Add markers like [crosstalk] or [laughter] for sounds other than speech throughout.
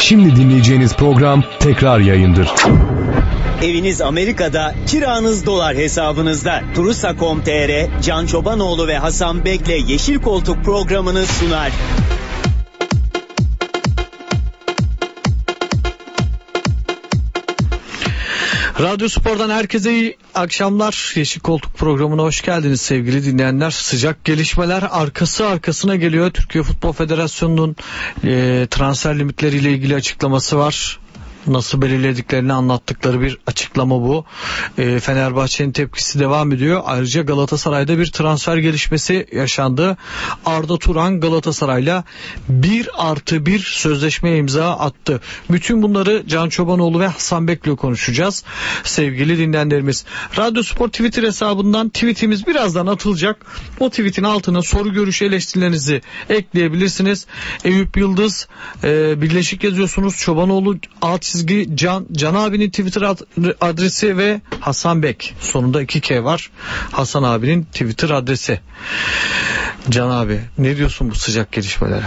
Şimdi dinleyeceğiniz program tekrar yayındır. Eviniz Amerika'da, kiranız dolar hesabınızda. Turusa.com.tr, Can Çobanoğlu ve Hasan Bek'le Yeşil Koltuk programını sunar. Radyo Spor'dan herkese iyi akşamlar. Yeşil Koltuk programına hoş geldiniz sevgili dinleyenler. Sıcak gelişmeler arkası arkasına geliyor. Türkiye Futbol Federasyonu'nun e, transfer limitleriyle ilgili açıklaması var nasıl belirlediklerini anlattıkları bir açıklama bu. E, Fenerbahçe'nin tepkisi devam ediyor. Ayrıca Galatasaray'da bir transfer gelişmesi yaşandı. Arda Turan Galatasaray'la 1 artı 1 sözleşmeye imza attı. Bütün bunları Can Çobanoğlu ve Hasan Bekli konuşacağız. Sevgili dinleyenlerimiz. Radyo Spor Twitter hesabından tweetimiz birazdan atılacak. O tweetin altına soru görüş eleştirilerinizi ekleyebilirsiniz. Eyüp Yıldız e, birleşik yazıyorsunuz. Çobanoğlu alt çizgi Can, Can abinin Twitter adresi ve Hasan Bek. Sonunda 2K var. Hasan abinin Twitter adresi. Can abi ne diyorsun bu sıcak gelişmelere?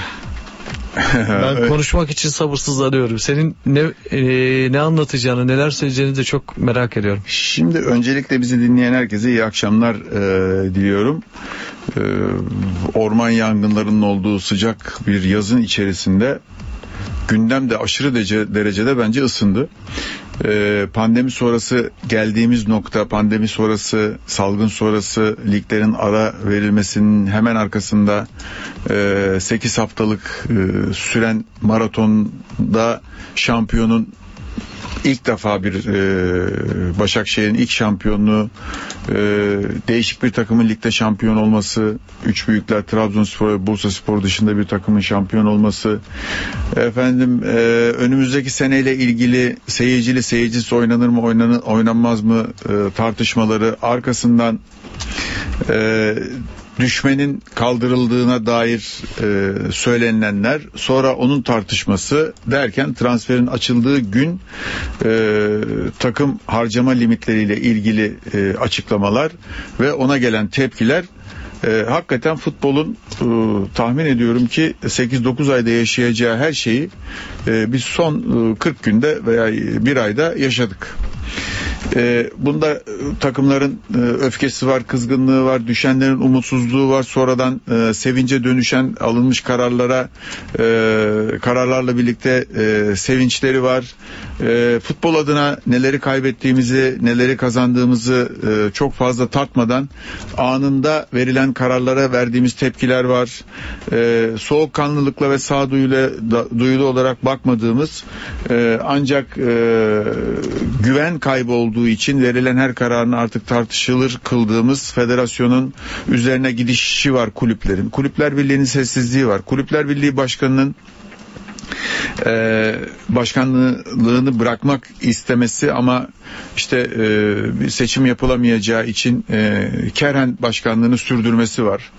[laughs] ben konuşmak için sabırsızlanıyorum. Senin ne e, ne anlatacağını, neler söyleyeceğini de çok merak ediyorum. Şimdi öncelikle bizi dinleyen herkese iyi akşamlar e, diliyorum. E, orman yangınlarının olduğu sıcak bir yazın içerisinde gündem de aşırı derece, derecede bence ısındı. Ee, pandemi sonrası geldiğimiz nokta, pandemi sonrası, salgın sonrası liglerin ara verilmesinin hemen arkasında e, 8 haftalık e, süren maratonda şampiyonun ilk defa bir e, Başakşehir'in ilk şampiyonluğu e, değişik bir takımın ligde şampiyon olması üç büyükler Trabzonspor ve Bursa Spor dışında bir takımın şampiyon olması. Efendim e, önümüzdeki seneyle ilgili seyircili seyircisi oynanır mı oynanır, oynanmaz mı e, tartışmaları arkasından e, düşmenin kaldırıldığına dair e, söylenilenler sonra onun tartışması derken transferin açıldığı gün e, takım harcama limitleriyle ilgili e, açıklamalar ve ona gelen tepkiler e, hakikaten futbolun e, tahmin ediyorum ki 8-9 ayda yaşayacağı her şeyi e, biz son e, 40 günde veya bir ayda yaşadık. E, bunda takımların e, öfkesi var, kızgınlığı var, düşenlerin umutsuzluğu var. Sonradan e, sevince dönüşen alınmış kararlara, e, kararlarla birlikte e, sevinçleri var. E, futbol adına neleri kaybettiğimizi, neleri kazandığımızı e, çok fazla tartmadan anında verilen kararlara verdiğimiz tepkiler var. E, soğukkanlılıkla ve sağduyuyla duyulu olarak bakmadığımız e, ancak e, güven kaybı olduğu için verilen her kararın artık tartışılır kıldığımız federasyonun üzerine gidişi var kulüplerin. Kulüpler Birliği'nin sessizliği var. Kulüpler Birliği Başkanı'nın e, başkanlığını bırakmak istemesi ama işte e, seçim yapılamayacağı için e, Kerhen başkanlığını sürdürmesi var.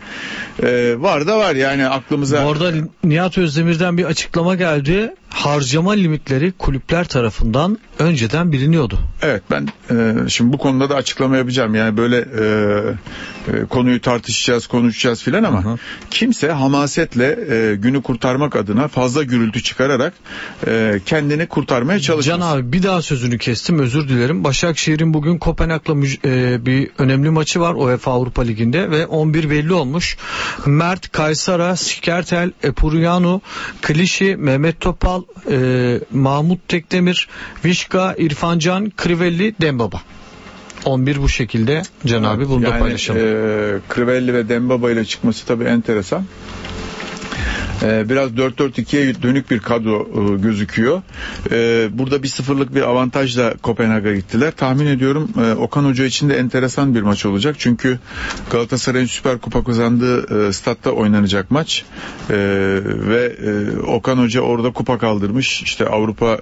E, var da var yani aklımıza. Bu arada Nihat Özdemir'den bir açıklama geldi. Harcama limitleri kulüpler tarafından önceden biliniyordu. Evet ben e, şimdi bu konuda da açıklama yapacağım. Yani böyle e, e, konuyu tartışacağız, konuşacağız filan ama Aha. kimse hamasetle e, günü kurtarmak adına fazla gürültü çıkararak e, kendini kurtarmaya çalışmaz. Can abi bir daha sözünü kestim özür dilerim. Başakşehir'in bugün Kopenhag'la e, bir önemli maçı var UEFA Avrupa Ligi'nde ve 11 belli olmuş. Mert, Kaysara, Sikertel, Epuriano, Klişi, Mehmet Topal, e, Mahmut Tekdemir, Vişka, İrfancan, Krivelli, Dembaba. 11 bu şekilde Can abi bunu yani, da paylaşalım. E, Krivelli ve Dembaba ile çıkması tabii enteresan. Ee, biraz 4-4-2'ye dönük bir kadro e, gözüküyor. Ee, burada bir sıfırlık bir avantajla Kopenhag'a gittiler. Tahmin ediyorum e, Okan Hoca için de enteresan bir maç olacak. Çünkü Galatasaray'ın Süper Kupa kazandığı e, statta oynanacak maç. Ee, ve Okan Hoca orada kupa kaldırmış. İşte Avrupa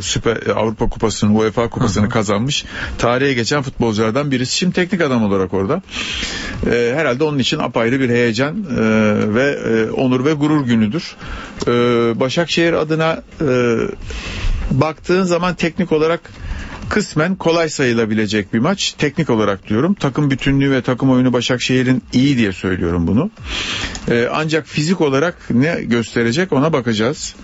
Süper Avrupa Kupası'nı, UEFA Kupası'nı kazanmış. Tarihe geçen futbolculardan birisi. Şimdi teknik adam olarak orada. Herhalde onun için apayrı bir heyecan ve onur ve gurur günüdür. Ee, Başakşehir adına e, baktığın zaman teknik olarak kısmen kolay sayılabilecek bir maç. Teknik olarak diyorum. Takım bütünlüğü ve takım oyunu Başakşehir'in iyi diye söylüyorum bunu. Ee, ancak fizik olarak ne gösterecek ona bakacağız.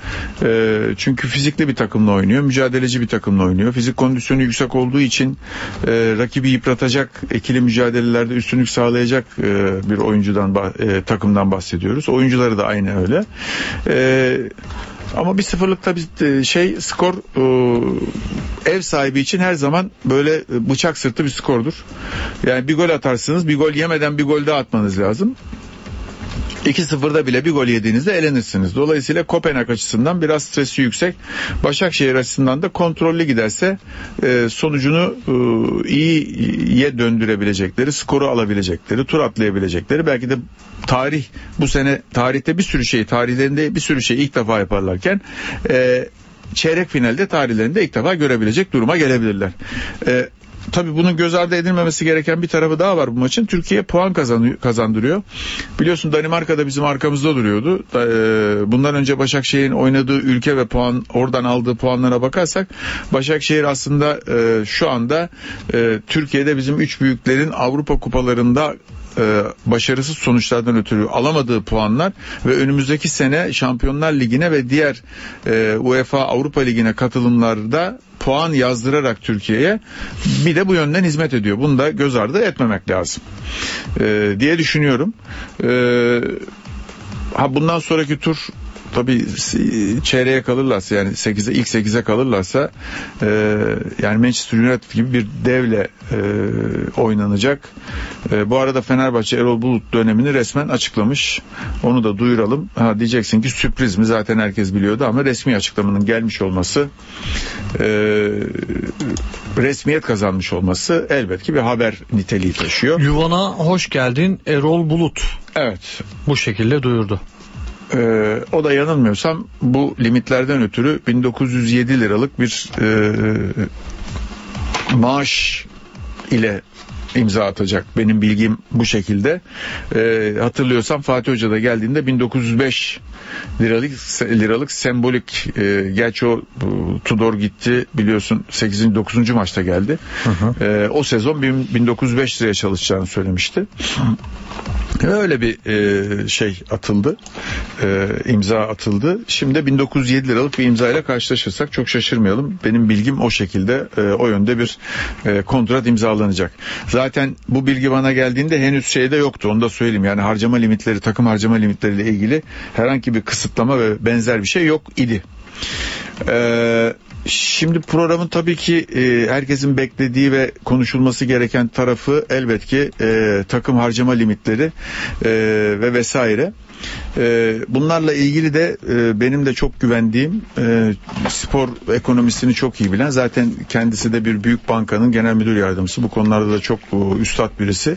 Ee, çünkü fizikli bir takımla oynuyor. Mücadeleci bir takımla oynuyor. Fizik kondisyonu yüksek olduğu için e, rakibi yıpratacak, ekili mücadelelerde üstünlük sağlayacak e, bir oyuncudan e, takımdan bahsediyoruz. Oyuncuları da aynı öyle. E, ama bir sıfırlıkta bir e, şey skor e, ev sahibi için her zaman böyle e, bıçak sırtı bir skordur. Yani bir gol atarsınız bir gol yemeden bir gol daha atmanız lazım. 2-0'da bile bir gol yediğinizde elenirsiniz. Dolayısıyla Kopenhag açısından biraz stresi yüksek. Başakşehir açısından da kontrollü giderse e, sonucunu e, iyiye döndürebilecekleri, skoru alabilecekleri, tur atlayabilecekleri belki de tarih bu sene tarihte bir sürü şey, tarihlerinde bir sürü şey ilk defa yaparlarken e, çeyrek finalde tarihlerinde ilk defa görebilecek duruma gelebilirler. E, tabii bunun göz ardı edilmemesi gereken bir tarafı daha var bu maçın. Türkiye puan kazandırıyor. Biliyorsun Danimarka da bizim arkamızda duruyordu. E, bundan önce Başakşehir'in oynadığı ülke ve puan oradan aldığı puanlara bakarsak Başakşehir aslında e, şu anda e, Türkiye'de bizim üç büyüklerin Avrupa kupalarında başarısız sonuçlardan ötürü alamadığı puanlar ve önümüzdeki sene Şampiyonlar Ligi'ne ve diğer UEFA Avrupa Ligi'ne katılımlarda puan yazdırarak Türkiye'ye bir de bu yönden hizmet ediyor. Bunu da göz ardı etmemek lazım e, diye düşünüyorum. E, ha bundan sonraki tur tabii çeyreğe kalırlarsa yani 8'e ilk 8'e kalırlarsa e, yani Manchester United gibi bir devle e, oynanacak. E, bu arada Fenerbahçe Erol Bulut dönemini resmen açıklamış. Onu da duyuralım. Ha diyeceksin ki sürpriz mi zaten herkes biliyordu ama resmi açıklamanın gelmiş olması e, resmiyet kazanmış olması elbet ki bir haber niteliği taşıyor. Yuvana hoş geldin Erol Bulut. Evet. Bu şekilde duyurdu. Ee, o da yanılmıyorsam bu limitlerden ötürü 1907 liralık bir e, maaş ile imza atacak. Benim bilgim bu şekilde. E, hatırlıyorsam Fatih Hoca da geldiğinde 1905 liralık liralık sembolik e, gerçi o Tudor gitti biliyorsun 8. 9. maçta geldi. Hı hı. E, o sezon 1905 liraya çalışacağını söylemişti. Öyle bir e, şey atıldı. E, imza atıldı. Şimdi 1907 liralık bir imza ile karşılaşırsak çok şaşırmayalım. Benim bilgim o şekilde e, o yönde bir e, kontrat imzalanacak. Zaten bu bilgi bana geldiğinde henüz şeyde yoktu. Onu da söyleyeyim. Yani harcama limitleri, takım harcama limitleriyle ilgili herhangi bir kısıtlama ve benzer bir şey yok idi. Eee Şimdi programın tabii ki e, herkesin beklediği ve konuşulması gereken tarafı elbet ki e, takım harcama limitleri e, ve vesaire. E, bunlarla ilgili de e, benim de çok güvendiğim e, spor ekonomisini çok iyi bilen zaten kendisi de bir büyük bankanın genel müdür yardımcısı. Bu konularda da çok e, üstad birisi.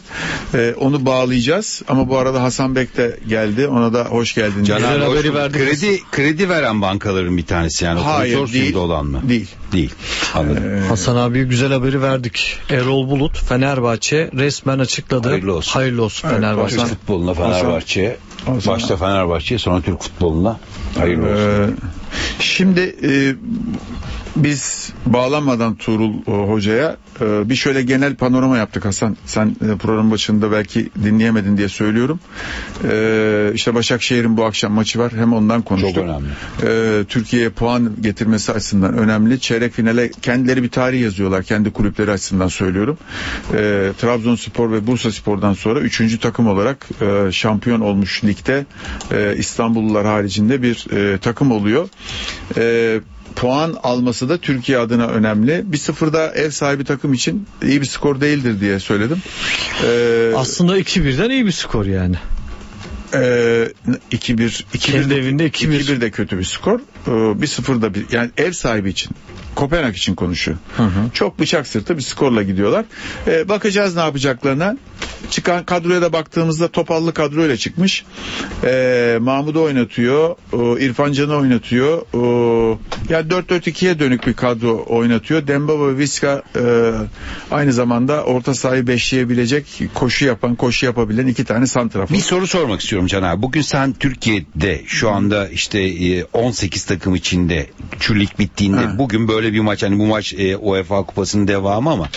E, onu bağlayacağız ama bu arada Hasan Bek de geldi. Ona da hoş geldin. Caner haberi verdik. Kredi, kredi veren bankaların bir tanesi yani. Hayır değil. olan mı? Değil. Değil. Anladım. Ee, Hasan abi güzel haberi verdik. Erol Bulut Fenerbahçe resmen açıkladı. Hayırlı olsun. Hayırlı olsun evet, Fenerbahçe. Türk futboluna Fenerbahçe. Başta Fenerbahçe sonra Türk futboluna hayırlı olsun. Ee, şimdi e, biz bağlanmadan Tuğrul e, Hoca'ya e, bir şöyle genel panorama yaptık Hasan. Sen e, program başında belki dinleyemedin diye söylüyorum. İşte Başakşehir'in bu akşam maçı var. Hem ondan konuştuk. Çok önemli. Türkiye'ye puan getirmesi açısından önemli. Çeyrek finale kendileri bir tarih yazıyorlar. Kendi kulüpleri açısından söylüyorum. Trabzonspor ve Bursa Spor'dan sonra üçüncü takım olarak şampiyon olmuş ligde İstanbullular haricinde bir takım oluyor. E, puan alması da Türkiye adına önemli. Bir sıfırda ev sahibi takım için iyi bir skor değildir diye söyledim. Ee, Aslında 2-1'den iyi bir skor yani. Ee, 2-1 2-1 evinde 2-1 de kötü bir skor. Ee, bir sıfırda bir yani ev sahibi için Kopenhag için konuşuyor. Hı hı. Çok bıçak sırtı bir skorla gidiyorlar. Ee, bakacağız ne yapacaklarına. çıkan kadroya da baktığımızda topallı kadroyla çıkmış. Ee, Mahmut'u oynatıyor. E, İrfan Can'ı oynatıyor. E, yani 4-4-2'ye dönük bir kadro oynatıyor. Dembaba ve Viska e, aynı zamanda orta sahayı beşleyebilecek, koşu yapan, koşu yapabilen iki tane santrafor. Bir soru sormak istiyorum Can abi. Bugün sen Türkiye'de şu anda işte e, 18 takım içinde şu lig bittiğinde Ha. bugün böyle bir maç hani bu maç e, UEFA Kupası'nın devamı ama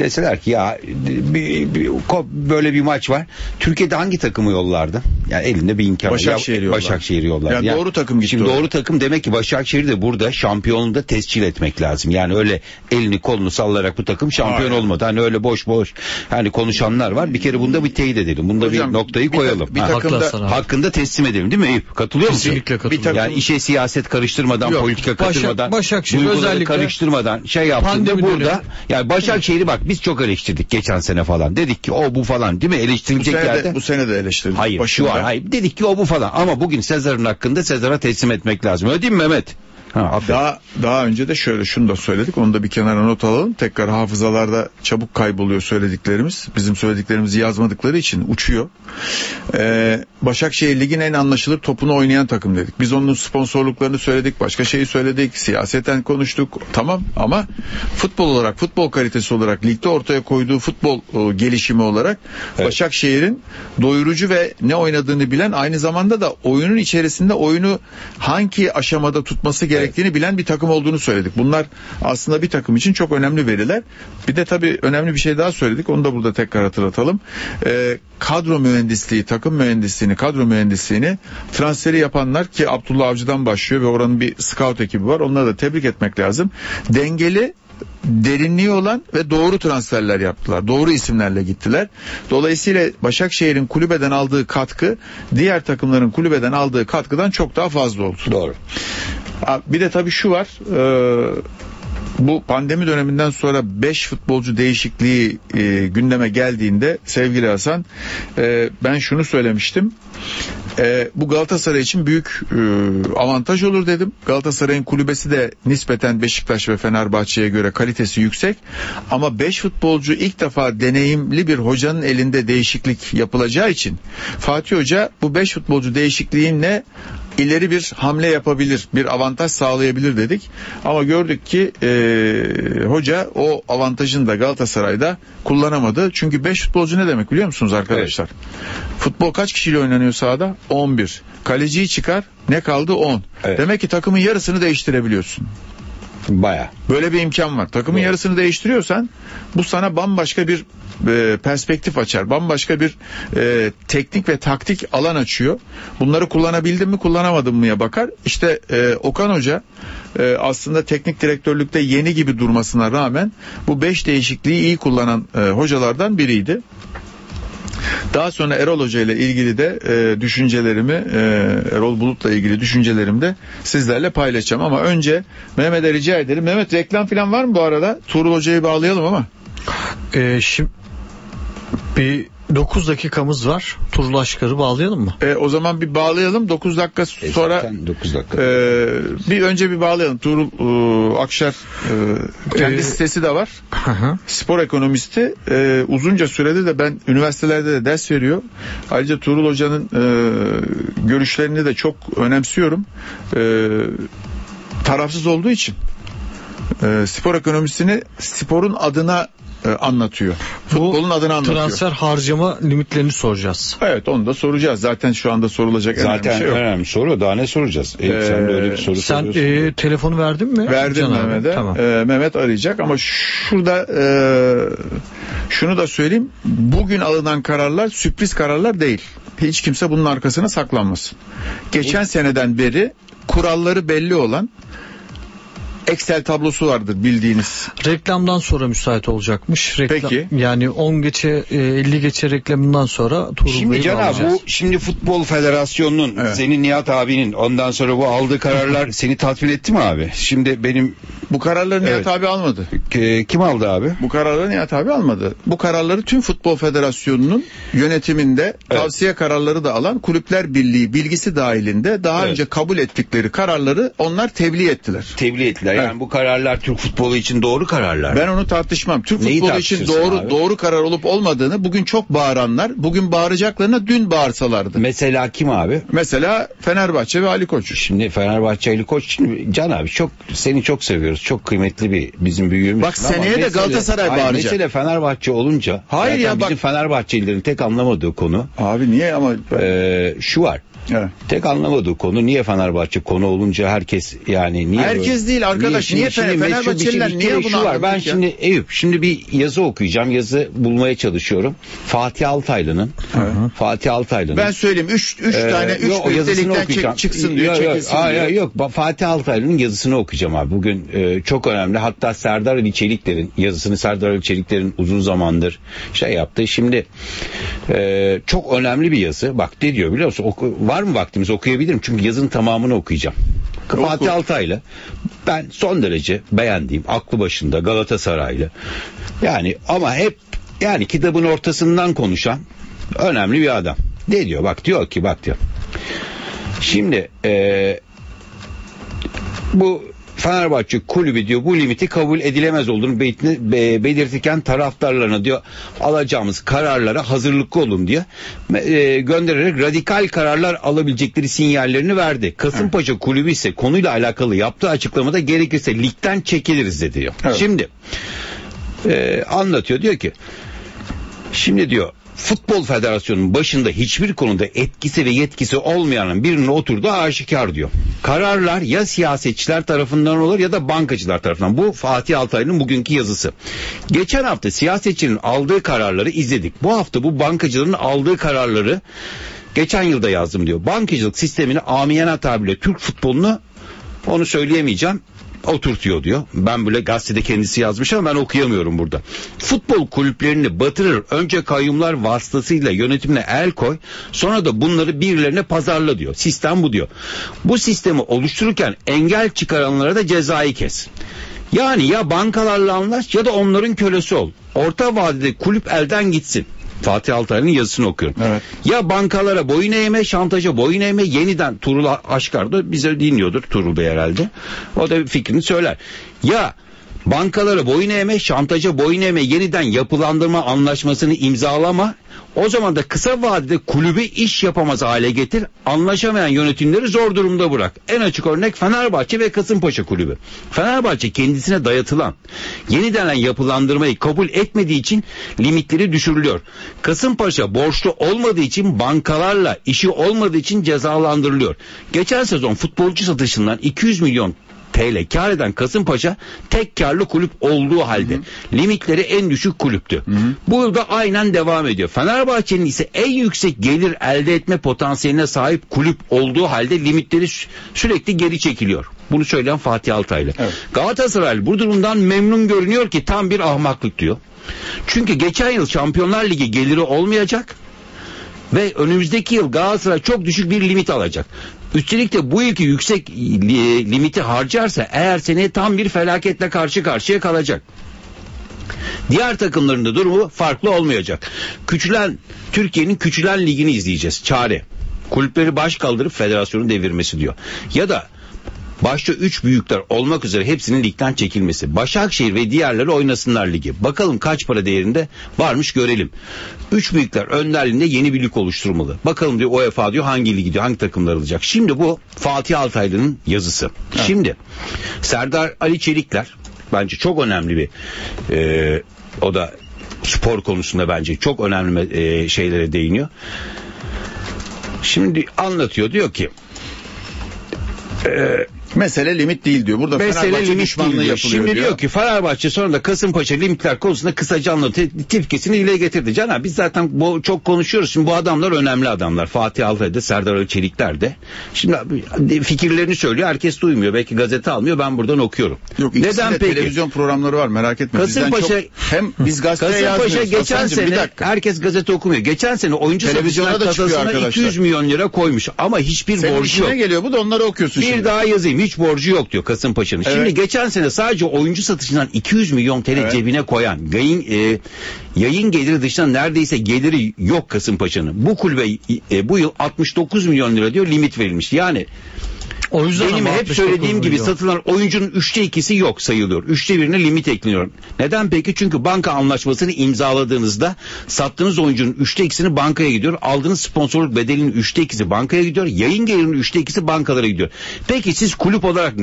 deseler ki ya bir, bir- böyle bir maç var. Türkiye'de hangi takımı yollardı? Yani elinde bir imkan var. Başakşehir'i Ya, yollardı. Başakşehir'i yollardı. Yani doğru takım gitti Şimdi doğru takım demek ki Başakşehir'i de burada şampiyonluğu da tescil etmek lazım. Yani öyle elini kolunu sallayarak bu takım şampiyon Hayır. olmadı. Hani öyle boş boş hani konuşanlar var. Bir kere bunda bir teyit edelim. Bunda Hocam, bir noktayı bir ta- koyalım. bir Ha. takımda-. Hakkında teslim edelim değil mi Eyüp? Katılıyor musun? Kesinlikle katılıyorum. Yani işe siyaset karıştırmadan, Yok, politika Başak- katırmadan, Başakşehir duyguları özellikle karıştırmadan şey yaptığında burada dönemi- yani Başakşehir'i bak biz çok eleştirdik geçen sene falan. Dedik ki o bu falan değil mi? bu Eleştirilecek sene yerde. de, bu sene de eleştirdik. Hayır Başında. şu an hayır. Dedik ki o bu falan. Ama bugün Sezar'ın hakkında Sezar'a teslim etmek lazım. Öyle değil mi Mehmet? Ha, aferin. Daha daha önce de şöyle şunu da söyledik. Onu da bir kenara not alalım. Tekrar hafızalarda çabuk kayboluyor söylediklerimiz. Bizim söylediklerimizi yazmadıkları için uçuyor. Ee, Başakşehir Lig'in en anlaşılır topunu oynayan takım dedik. Biz onun sponsorluklarını söyledik. Başka şeyi söyledik. Siyaseten konuştuk. Tamam ama futbol olarak, futbol kalitesi olarak ligde ortaya koyduğu futbol e, gelişimi olarak Başakşehir'in doyurucu ve ne oynadığını bilen aynı zamanda da oyunun içerisinde oyunu hangi aşamada tutması gerektiğini bilen bir takım olduğunu söyledik. Bunlar aslında bir takım için çok önemli veriler. Bir de tabii önemli bir şey daha söyledik. Onu da burada tekrar hatırlatalım. Ee, kadro mühendisliği, takım mühendisliğini, kadro mühendisliğini transferi yapanlar ki Abdullah Avcı'dan başlıyor ve oranın bir scout ekibi var. Onları da tebrik etmek lazım. Dengeli derinliği olan ve doğru transferler yaptılar. Doğru isimlerle gittiler. Dolayısıyla Başakşehir'in kulübeden aldığı katkı diğer takımların kulübeden aldığı katkıdan çok daha fazla oldu. Doğru. Bir de tabii şu var. e, bu pandemi döneminden sonra 5 futbolcu değişikliği e, gündeme geldiğinde sevgili Hasan e, ben şunu söylemiştim. E, bu Galatasaray için büyük e, avantaj olur dedim. Galatasaray'ın kulübesi de nispeten Beşiktaş ve Fenerbahçe'ye göre kalitesi yüksek. Ama 5 futbolcu ilk defa deneyimli bir hocanın elinde değişiklik yapılacağı için Fatih Hoca bu 5 futbolcu değişikliğinle ileri bir hamle yapabilir, bir avantaj sağlayabilir dedik. Ama gördük ki e, hoca o avantajını da Galatasaray'da kullanamadı. Çünkü 5 futbolcu ne demek biliyor musunuz arkadaşlar? Futbol kaç kişiyle oynanıyor sahada? 11. Kaleciyi çıkar ne kaldı 10. Evet. Demek ki takımın yarısını değiştirebiliyorsun. Baya. Böyle bir imkan var. Takımın Doğru. yarısını değiştiriyorsan bu sana bambaşka bir e, perspektif açar. Bambaşka bir e, teknik ve taktik alan açıyor. Bunları kullanabildim mi kullanamadım mıya bakar. İşte e, Okan Hoca e, aslında teknik direktörlükte yeni gibi durmasına rağmen bu beş değişikliği iyi kullanan e, hocalardan biriydi. Daha sonra Erol Hoca ile ilgili de e, düşüncelerimi e, Erol Bulut'la ilgili düşüncelerimi de sizlerle paylaşacağım. Ama önce Mehmet'e rica ederim. Mehmet reklam falan var mı bu arada? Tuğrul Hoca'yı bağlayalım ama. Ee, şimdi bir 9 dakikamız var. Turul Aşkar'ı bağlayalım mı? E, o zaman bir bağlayalım. 9 dakika E, sonra zaten 9 dakika. e, bir önce bir bağlayalım. Tuğrul e, Akşar e, kendi E, sitesi de var. Hı hı. spor ekonomisti e, uzunca sürede de ben üniversitelerde de ders veriyor. Ayrıca Tuğrul Hoca'nın e, görüşlerini de çok önemsiyorum. E, tarafsız olduğu için e, spor ekonomisini sporun adına e, anlatıyor. Futbolun adını anlatıyor. Transfer harcama limitlerini soracağız. Evet onu da soracağız. Zaten şu anda sorulacak en önemli Zaten şey yok. önemli soru. Daha ne soracağız? Eyüp, sen de öyle bir soru Sen soruyorsun. e, telefonu verdin mi? Verdim Can? Mehmet'e. Tamam. Ee, Mehmet arayacak ama şurada e, şunu da söyleyeyim. Bugün alınan kararlar sürpriz kararlar değil. Hiç kimse bunun arkasına saklanmasın. Geçen seneden beri kuralları belli olan Excel tablosu vardır bildiğiniz. Reklamdan sonra müsait olacakmış. Reklam, Peki. Yani 10 geçe e, 50 geçe reklamından sonra Tuğrul Şimdi Bey'i Can abi bu şimdi Futbol Federasyonu'nun Evet. senin Nihat abinin ondan sonra bu aldığı kararlar [laughs] seni tatmin etti mi abi? Şimdi benim Bu kararları Nihat Evet. abi almadı. e, kim aldı abi? Bu kararları Nihat abi almadı. Bu kararları tüm Futbol Federasyonu'nun yönetiminde tavsiye kararları da alan Kulüpler Birliği bilgisi dahilinde daha Evet. önce kabul ettikleri kararları onlar tebliğ ettiler. Tebliğ ettiler. Yani Evet. bu kararlar Türk futbolu için doğru kararlar. Ben onu tartışmam. Türk Neyi futbolu için doğru abi? doğru karar olup olmadığını bugün çok bağıranlar bugün bağıracaklarına dün bağırsalardı. Mesela kim abi? Mesela Fenerbahçe ve Ali Koç. Şimdi Fenerbahçeli koç şimdi Can abi çok seni çok seviyoruz. Çok kıymetli bir bizim büyüğümüz. Bak seneye de Galatasaray Hayır, bağıracak. Mesele Fenerbahçe olunca Hayır ya, bizim bak- Fenerbahçelilerin tek anlamadığı konu Abi niye ama e, şu var. Evet. Tek anlamadığı konu niye Fenerbahçe konu olunca herkes yani niye Herkes böyle- değil arkadaş. Niye şimdi Fener- Fenerbahçeliler şey- niye kere bunu var. Ben ya? şimdi Eyüp şimdi bir yazı okuyacağım. Yazı bulmaya çalışıyorum. Fatih Altaylı'nın Fatih Altaylı'nın ben söyleyeyim 3 3 Ee, tane 3 yok, o yazısını birlikten çek, çıksın diyor, Yok, yok, çekilsin hayır, diyor. yok. Ba- Fatih Altaylı'nın yazısını okuyacağım abi. Bugün e, çok önemli. Hatta Serdar Ali Çelikler'in yazısını Serdar Ali Çelikler'in uzun zamandır şey yaptı. Şimdi e, çok önemli bir yazı. Bak ne diyor biliyor musun? Oku- var mı vaktimiz okuyabilirim. Çünkü yazının tamamını okuyacağım. Oku. Fatih Altaylı ben son derece beğendiğim aklı başında Galatasaraylı. Yani ama hep yani kitabın ortasından konuşan önemli bir adam. Ne diyor? Bak diyor ki bak diyor. Şimdi eee, bu Fenerbahçe kulübü diyor bu limiti kabul edilemez olduğunu be- be- belirtirken taraftarlarına diyor alacağımız kararlara hazırlıklı olun diyor. Me- e, göndererek radikal kararlar alabilecekleri sinyallerini verdi. Kasımpaşa kulübü ise konuyla alakalı yaptığı açıklamada gerekirse ligden çekiliriz dedi diyor. Evet. Şimdi e, anlatıyor diyor ki Şimdi diyor Futbol Federasyonu'nun başında hiçbir konuda etkisi ve yetkisi olmayanın birine oturduğu aşikar diyor. Kararlar ya siyasetçiler tarafından olur ya da bankacılar tarafından. Bu Fatih Altaylı'nın bugünkü yazısı. Geçen hafta siyasetçinin aldığı kararları izledik. Bu hafta bu bankacıların aldığı kararları geçen yılda yazdım diyor. Bankacılık sistemini amiyana tabirle Türk futbolunu onu söyleyemeyeceğim oturtuyor diyor. Ben böyle gazetede kendisi yazmış ama ben okuyamıyorum burada. Futbol kulüplerini batırır. Önce kayyumlar vasıtasıyla yönetimine el koy. Sonra da bunları birilerine pazarla diyor. Sistem bu diyor. Bu sistemi oluştururken engel çıkaranlara da cezayı kes. Yani ya bankalarla anlaş ya da onların kölesi ol. Orta vadede kulüp elden gitsin. Fatih Altaylı'nın yazısını okuyorum. Evet. Ya bankalara boyun eğme, şantaja boyun eğme yeniden Turul Aşkar da bize dinliyordur Turul Bey herhalde. O da fikrini söyler. Ya bankalara boyun eğme, şantaja boyun eğme, yeniden yapılandırma anlaşmasını imzalama. O zaman da kısa vadede kulübü iş yapamaz hale getir. Anlaşamayan yönetimleri zor durumda bırak. En açık örnek Fenerbahçe ve Kasımpaşa kulübü. Fenerbahçe kendisine dayatılan yeniden yapılandırmayı kabul etmediği için limitleri düşürülüyor. Kasımpaşa borçlu olmadığı için bankalarla işi olmadığı için cezalandırılıyor. Geçen sezon futbolcu satışından 200 milyon TL kar eden Kasımpaşa tek karlı kulüp olduğu halde limitleri en düşük kulüptü. Bu yılda aynen devam ediyor. Fenerbahçe'nin ise en yüksek gelir elde etme potansiyeline sahip kulüp olduğu halde limitleri sü- sürekli geri çekiliyor. Bunu söyleyen Fatih Altaylı. Evet. Galatasaray bu durumdan memnun görünüyor ki tam bir ahmaklık diyor. Çünkü geçen yıl Şampiyonlar Ligi geliri olmayacak ve önümüzdeki yıl Galatasaray çok düşük bir limit alacak. Üstelik de bu yılki yüksek li- limiti harcarsa eğer seneye tam bir felaketle karşı karşıya kalacak. Diğer takımların da durumu farklı olmayacak. Küçülen Türkiye'nin küçülen ligini izleyeceğiz. Çare. Kulüpleri baş kaldırıp federasyonu devirmesi diyor. Ya da Başta üç büyükler olmak üzere hepsinin ligden çekilmesi. Başakşehir ve diğerleri oynasınlar ligi. Bakalım kaç para değerinde varmış görelim. Üç büyükler önderliğinde yeni bir lig oluşturmalı. Bakalım diyor UEFA diyor hangi ligi diyor hangi takımlar alacak. Şimdi bu Fatih Altaylı'nın yazısı. Şimdi Serdar Ali Çelikler bence çok önemli bir e, o da spor konusunda bence çok önemli e, şeylere değiniyor. Şimdi anlatıyor diyor ki Mesele limit değil diyor. Burada Mesele Fenerbahçe limit düşmanlığı değil diyor. yapılıyor Şimdi diyor. diyor ki Fenerbahçe sonra da Kasımpaşa limitler konusunda kısaca anlatıyor. Tepkisini dile getirdi. Can abi biz zaten bu, çok konuşuyoruz. Şimdi bu adamlar önemli adamlar. Fatih Altay'da, Serdar Ali Çelikler de. Şimdi abi, fikirlerini söylüyor. Herkes duymuyor. Belki gazete almıyor. Ben buradan okuyorum. Yok Neden peki? televizyon programları var merak etme. Kasımpaşa çok- hem biz gazeteye Kasımpaşa yazmıyoruz. geçen Hasan'cığım, bir sene dakika. herkes gazete okumuyor. Geçen sene oyuncu Televizyona satışından da çıkıyor kasasına arkadaşlar. 200 milyon lira koymuş ama hiçbir Senin borcu yok. geliyor bu da onları okuyorsun Bir şimdi. daha yazayım hiç borcu yok diyor Kasımpaşa'nın. Şimdi Evet. geçen sene sadece oyuncu satışından 200 milyon TL Evet. cebine koyan yayın, e, yayın geliri dışında neredeyse geliri yok Kasımpaşa'nın. Bu kulübe e, bu yıl 69 milyon lira diyor limit verilmiş. Yani O yüzden Benim hep 69 söylediğim gibi milyon. satılan oyuncunun üçte ikisi yok sayılıyor. Üçte birine limit ekleniyor. Neden peki? Çünkü banka anlaşmasını imzaladığınızda sattığınız oyuncunun üçte ikisini bankaya gidiyor. Aldığınız sponsorluk bedelinin üçte ikisi bankaya gidiyor. Yayın gelirinin üçte ikisi bankalara gidiyor. Peki siz kulüp olarak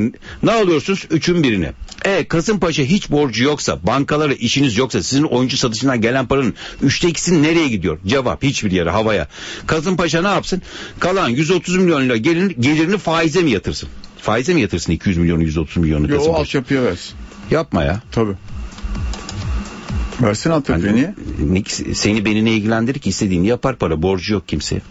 ne alıyorsunuz? Üçün birini. E Kasımpaşa hiç borcu yoksa, bankalara işiniz yoksa sizin oyuncu satışından gelen paranın üçte ikisi nereye gidiyor? Cevap hiçbir yere havaya. Kasımpaşa ne yapsın? Kalan 130 milyon lira gelirini, gelirini faize mi yatırsın? Faize mi yatırsın 200 milyonu 130 milyonu Yo, o Kasımpaşa? altyapıya versin. Yapma ya. Tabii. Versin altyapıya niye? Ne- Seni beni ne ilgilendirir ki istediğini yapar para borcu yok kimseye.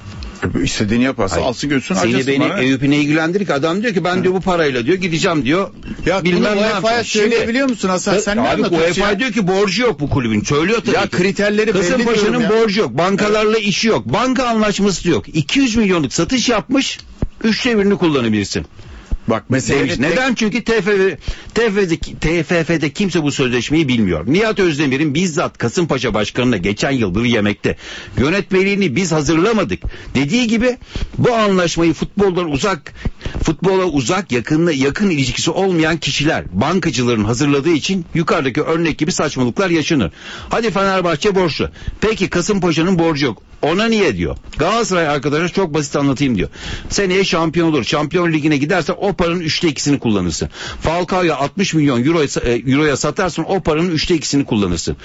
İstediğini yaparsa Hayır. alsın götürsün Seni beni bana. Eyüp'ü ne ilgilendirir ki adam diyor ki ben diyor bu parayla diyor gideceğim diyor. Ya bilmem ne UEFA'ya söyleyebiliyor musun Hasan? Sen ne Abi UEFA ya? diyor ki borcu yok bu kulübün. Söylüyor tabii Ya ki. kriterleri belli Kasımpaşa'nın borcu yok. Bankalarla işi yok. Banka anlaşması yok. 200 milyonluk satış yapmış. Üçte birini kullanabilirsin. Bak mesele Demiş. Neden? Çünkü TFF, TFF'de, TFF'de kimse bu sözleşmeyi bilmiyor. Nihat Özdemir'in bizzat Kasımpaşa Başkanı'na geçen yıl bir yemekte yönetmeliğini biz hazırlamadık. Dediği gibi bu anlaşmayı futboldan uzak, futbola uzak yakın, yakın ilişkisi olmayan kişiler, bankacıların hazırladığı için yukarıdaki örnek gibi saçmalıklar yaşanır. Hadi Fenerbahçe borçlu. Peki Kasımpaşa'nın borcu yok. Ona niye diyor? Galatasaray arkadaşlar çok basit anlatayım diyor. Seneye şampiyon olur. Şampiyon ligine giderse o paranın üçte ikisini kullanırsın. Falcao'ya 60 milyon euro, euroya satarsın o paranın üçte ikisini kullanırsın.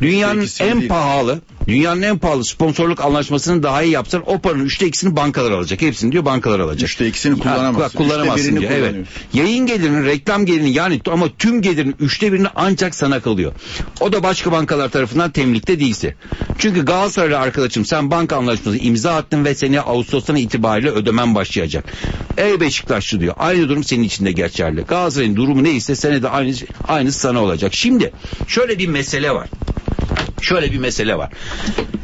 Dünyanın en değil. pahalı, dünyanın en pahalı sponsorluk anlaşmasını daha iyi yapsan o paranın üçte ikisini bankalar alacak. Hepsini diyor bankalar alacak. Üçte ikisini kullanamazsın. bak, kullanamazsın Üçte diyor. Evet. Yayın gelirinin, reklam gelirinin yani ama tüm gelirin üçte birini ancak sana kalıyor. O da başka bankalar tarafından temlikte değilse. Çünkü Galatasaraylı arkadaşım sen banka anlaşması imza attın ve seni Ağustos'tan itibariyle ödemen başlayacak. Ey Beşiktaşlı diyor. Aynı durum senin için de geçerli. Galatasaray'ın durumu neyse sene de aynı, aynısı sana olacak. Şimdi şöyle bir mesele var. Şöyle bir mesele var.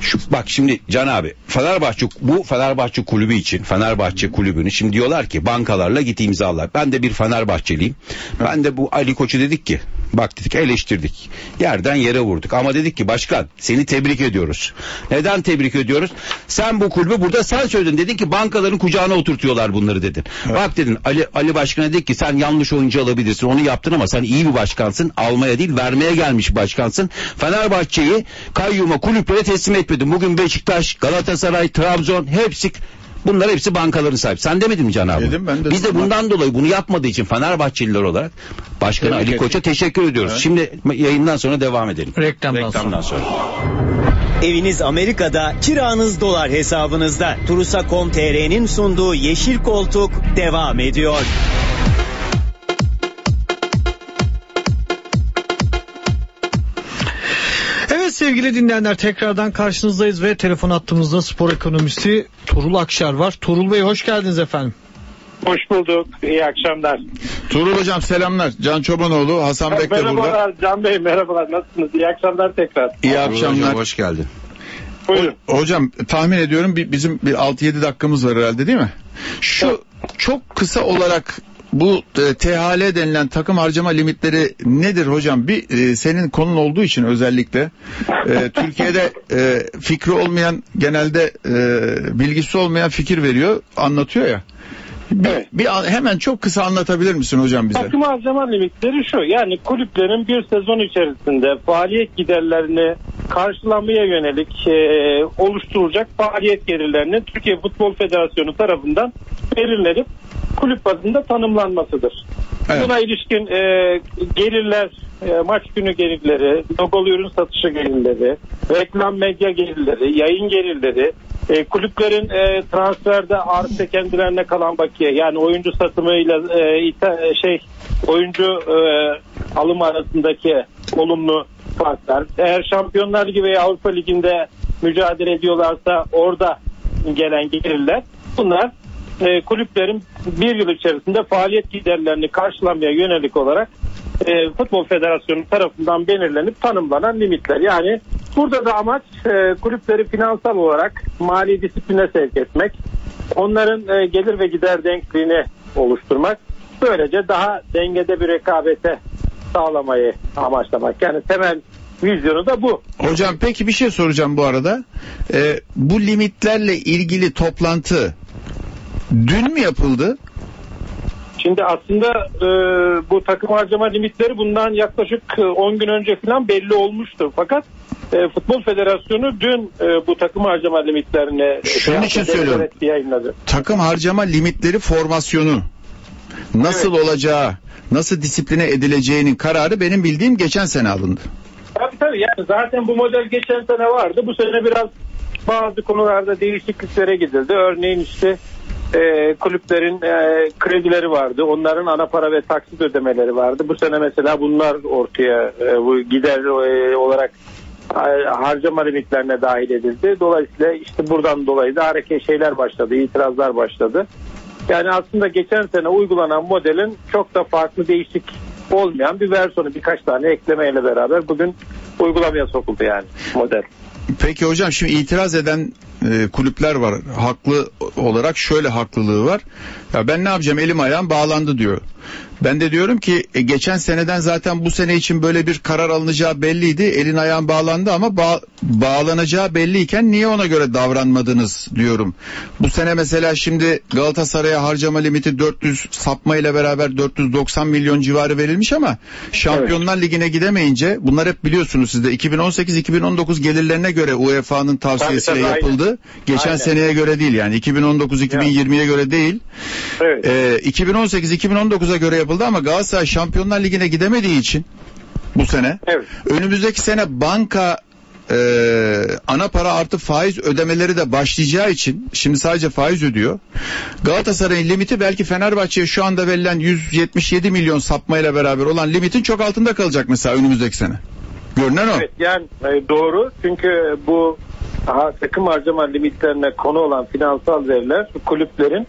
Şu, bak şimdi Can abi Fenerbahçe bu Fenerbahçe kulübü için Fenerbahçe kulübünü şimdi diyorlar ki bankalarla git imzalar. Ben de bir Fenerbahçeliyim. Ben de bu Ali Koç'u dedik ki bak dedik eleştirdik. Yerden yere vurduk ama dedik ki başkan seni tebrik ediyoruz. Neden tebrik ediyoruz? Sen bu kulübü burada sen söyledin. Dedin ki bankaların kucağına oturtuyorlar bunları dedin. Bak dedin Ali Ali Başkan'a dedik ki sen yanlış oyuncu alabilirsin. Onu yaptın ama sen iyi bir başkansın. Almaya değil vermeye gelmiş başkansın. Fenerbahçe'yi kayyuma kulüplere teslim etmedin. Bugün Beşiktaş, Galatasaray, Trabzon hepsi Bunlar hepsi bankaların sahibi. Sen demedin mi Can abi? Dedim, ben de Biz de bundan dolayı bunu yapmadığı için Fenerbahçeliler olarak Başkanı Tebrik Ali. Koç'a teşekkür ediyoruz. Şimdi yayından sonra devam edelim. Reklamdan Reklamdan sonra. Eviniz Amerika'da, kiranız dolar hesabınızda. Turusa.com.tr'nin sunduğu Yeşil Koltuk devam ediyor. Sevgili dinleyenler tekrardan karşınızdayız ve telefon attığımızda spor ekonomisti Turul Akşar var. Turul Bey hoş geldiniz efendim. Hoş bulduk. İyi akşamlar. Tuğrul Hocam selamlar. Can Çobanoğlu, Hasan Bek de burada. merhabalar Can Bey merhabalar. Nasılsınız? İyi akşamlar tekrar. İyi Hocam akşamlar. hoş geldin. Buyurun. Hocam tahmin ediyorum bizim bir 6-7 dakikamız var herhalde değil mi? Şu çok kısa olarak bu e, THL denilen takım harcama limitleri nedir hocam? Bir e, senin konun olduğu için özellikle e, [laughs] Türkiye'de e, fikri olmayan genelde e, bilgisi olmayan fikir veriyor, anlatıyor ya. Bir, Evet. bir hemen çok kısa anlatabilir misin hocam bize? Takım harcama limitleri şu. Yani kulüplerin bir sezon içerisinde faaliyet giderlerini karşılamaya yönelik e, oluşturulacak faaliyet gelirlerinin Türkiye Futbol Federasyonu tarafından belirlenip kulüp bazında tanımlanmasıdır. Evet. Buna ilişkin e, gelirler, e, maç günü gelirleri, logolu ürün satışı gelirleri, reklam medya gelirleri, yayın gelirleri, e, kulüplerin e, transferde artı kendilerine kalan bakiye yani oyuncu satımıyla e, ita- e, şey oyuncu e, alım arasındaki olumlu farklar. Eğer Şampiyonlar Ligi veya Avrupa Ligi'nde mücadele ediyorlarsa orada gelen gelirler. Bunlar e, kulüplerin bir yıl içerisinde faaliyet giderlerini karşılamaya yönelik olarak e, Futbol Federasyonu tarafından belirlenip tanımlanan limitler. Yani burada da amaç e, kulüpleri finansal olarak mali disipline sevk etmek, onların e, gelir ve gider denkliğini oluşturmak, böylece daha dengede bir rekabete sağlamayı amaçlamak. Yani temel vizyonu da bu. Hocam peki bir şey soracağım bu arada. Ee, bu limitlerle ilgili toplantı dün mü yapıldı? Şimdi aslında e, bu takım harcama limitleri bundan yaklaşık e, 10 gün önce falan belli olmuştu. Fakat e, Futbol Federasyonu dün e, bu takım harcama limitlerini Şunun için söylüyorum. yayınladı. Takım harcama limitleri formasyonu nasıl olacağı, nasıl disipline edileceğinin kararı benim bildiğim geçen sene alındı. Tabii tabii yani zaten bu model geçen sene vardı. Bu sene biraz bazı konularda değişikliklere gidildi. Örneğin işte e, kulüplerin e, kredileri vardı. Onların ana para ve taksit ödemeleri vardı. Bu sene mesela bunlar ortaya e, bu gider e, olarak e, harcama limitlerine dahil edildi. Dolayısıyla işte buradan dolayı da hareket şeyler başladı, itirazlar başladı. Yani aslında geçen sene uygulanan modelin çok da farklı değişik olmayan bir versiyonu birkaç tane eklemeyle beraber bugün uygulamaya sokuldu yani model. Peki hocam şimdi itiraz eden e, kulüpler var. Haklı olarak şöyle haklılığı var. Ya ben ne yapacağım elim ayağım bağlandı diyor. Ben de diyorum ki e, geçen seneden zaten bu sene için böyle bir karar alınacağı belliydi. Elin ayağın bağlandı ama ba- bağlanacağı belliyken niye ona göre davranmadınız diyorum. Bu sene mesela şimdi Galatasaray'a harcama limiti 400 sapma ile beraber 490 milyon civarı verilmiş ama Şampiyonlar Ligi'ne gidemeyince bunlar hep biliyorsunuz sizde 2018-2019 gelirlerine göre UEFA'nın tavsiyesiyle Tabii, tabii, yapıldı. Geçen Aynen. seneye göre değil yani 2019-2020'ye göre değil. Evet. Ee, 2018-2019'a göre yapıldı ama Galatasaray Şampiyonlar Ligi'ne gidemediği için bu sene Evet. önümüzdeki sene banka e, ana para artı faiz ödemeleri de başlayacağı için şimdi sadece faiz ödüyor. Galatasaray'ın limiti belki Fenerbahçe'ye şu anda verilen 177 milyon sapmayla beraber olan limitin çok altında kalacak mesela önümüzdeki sene. Görünen o. Evet yani e, doğru çünkü bu ha, takım harcama limitlerine konu olan finansal veriler kulüplerin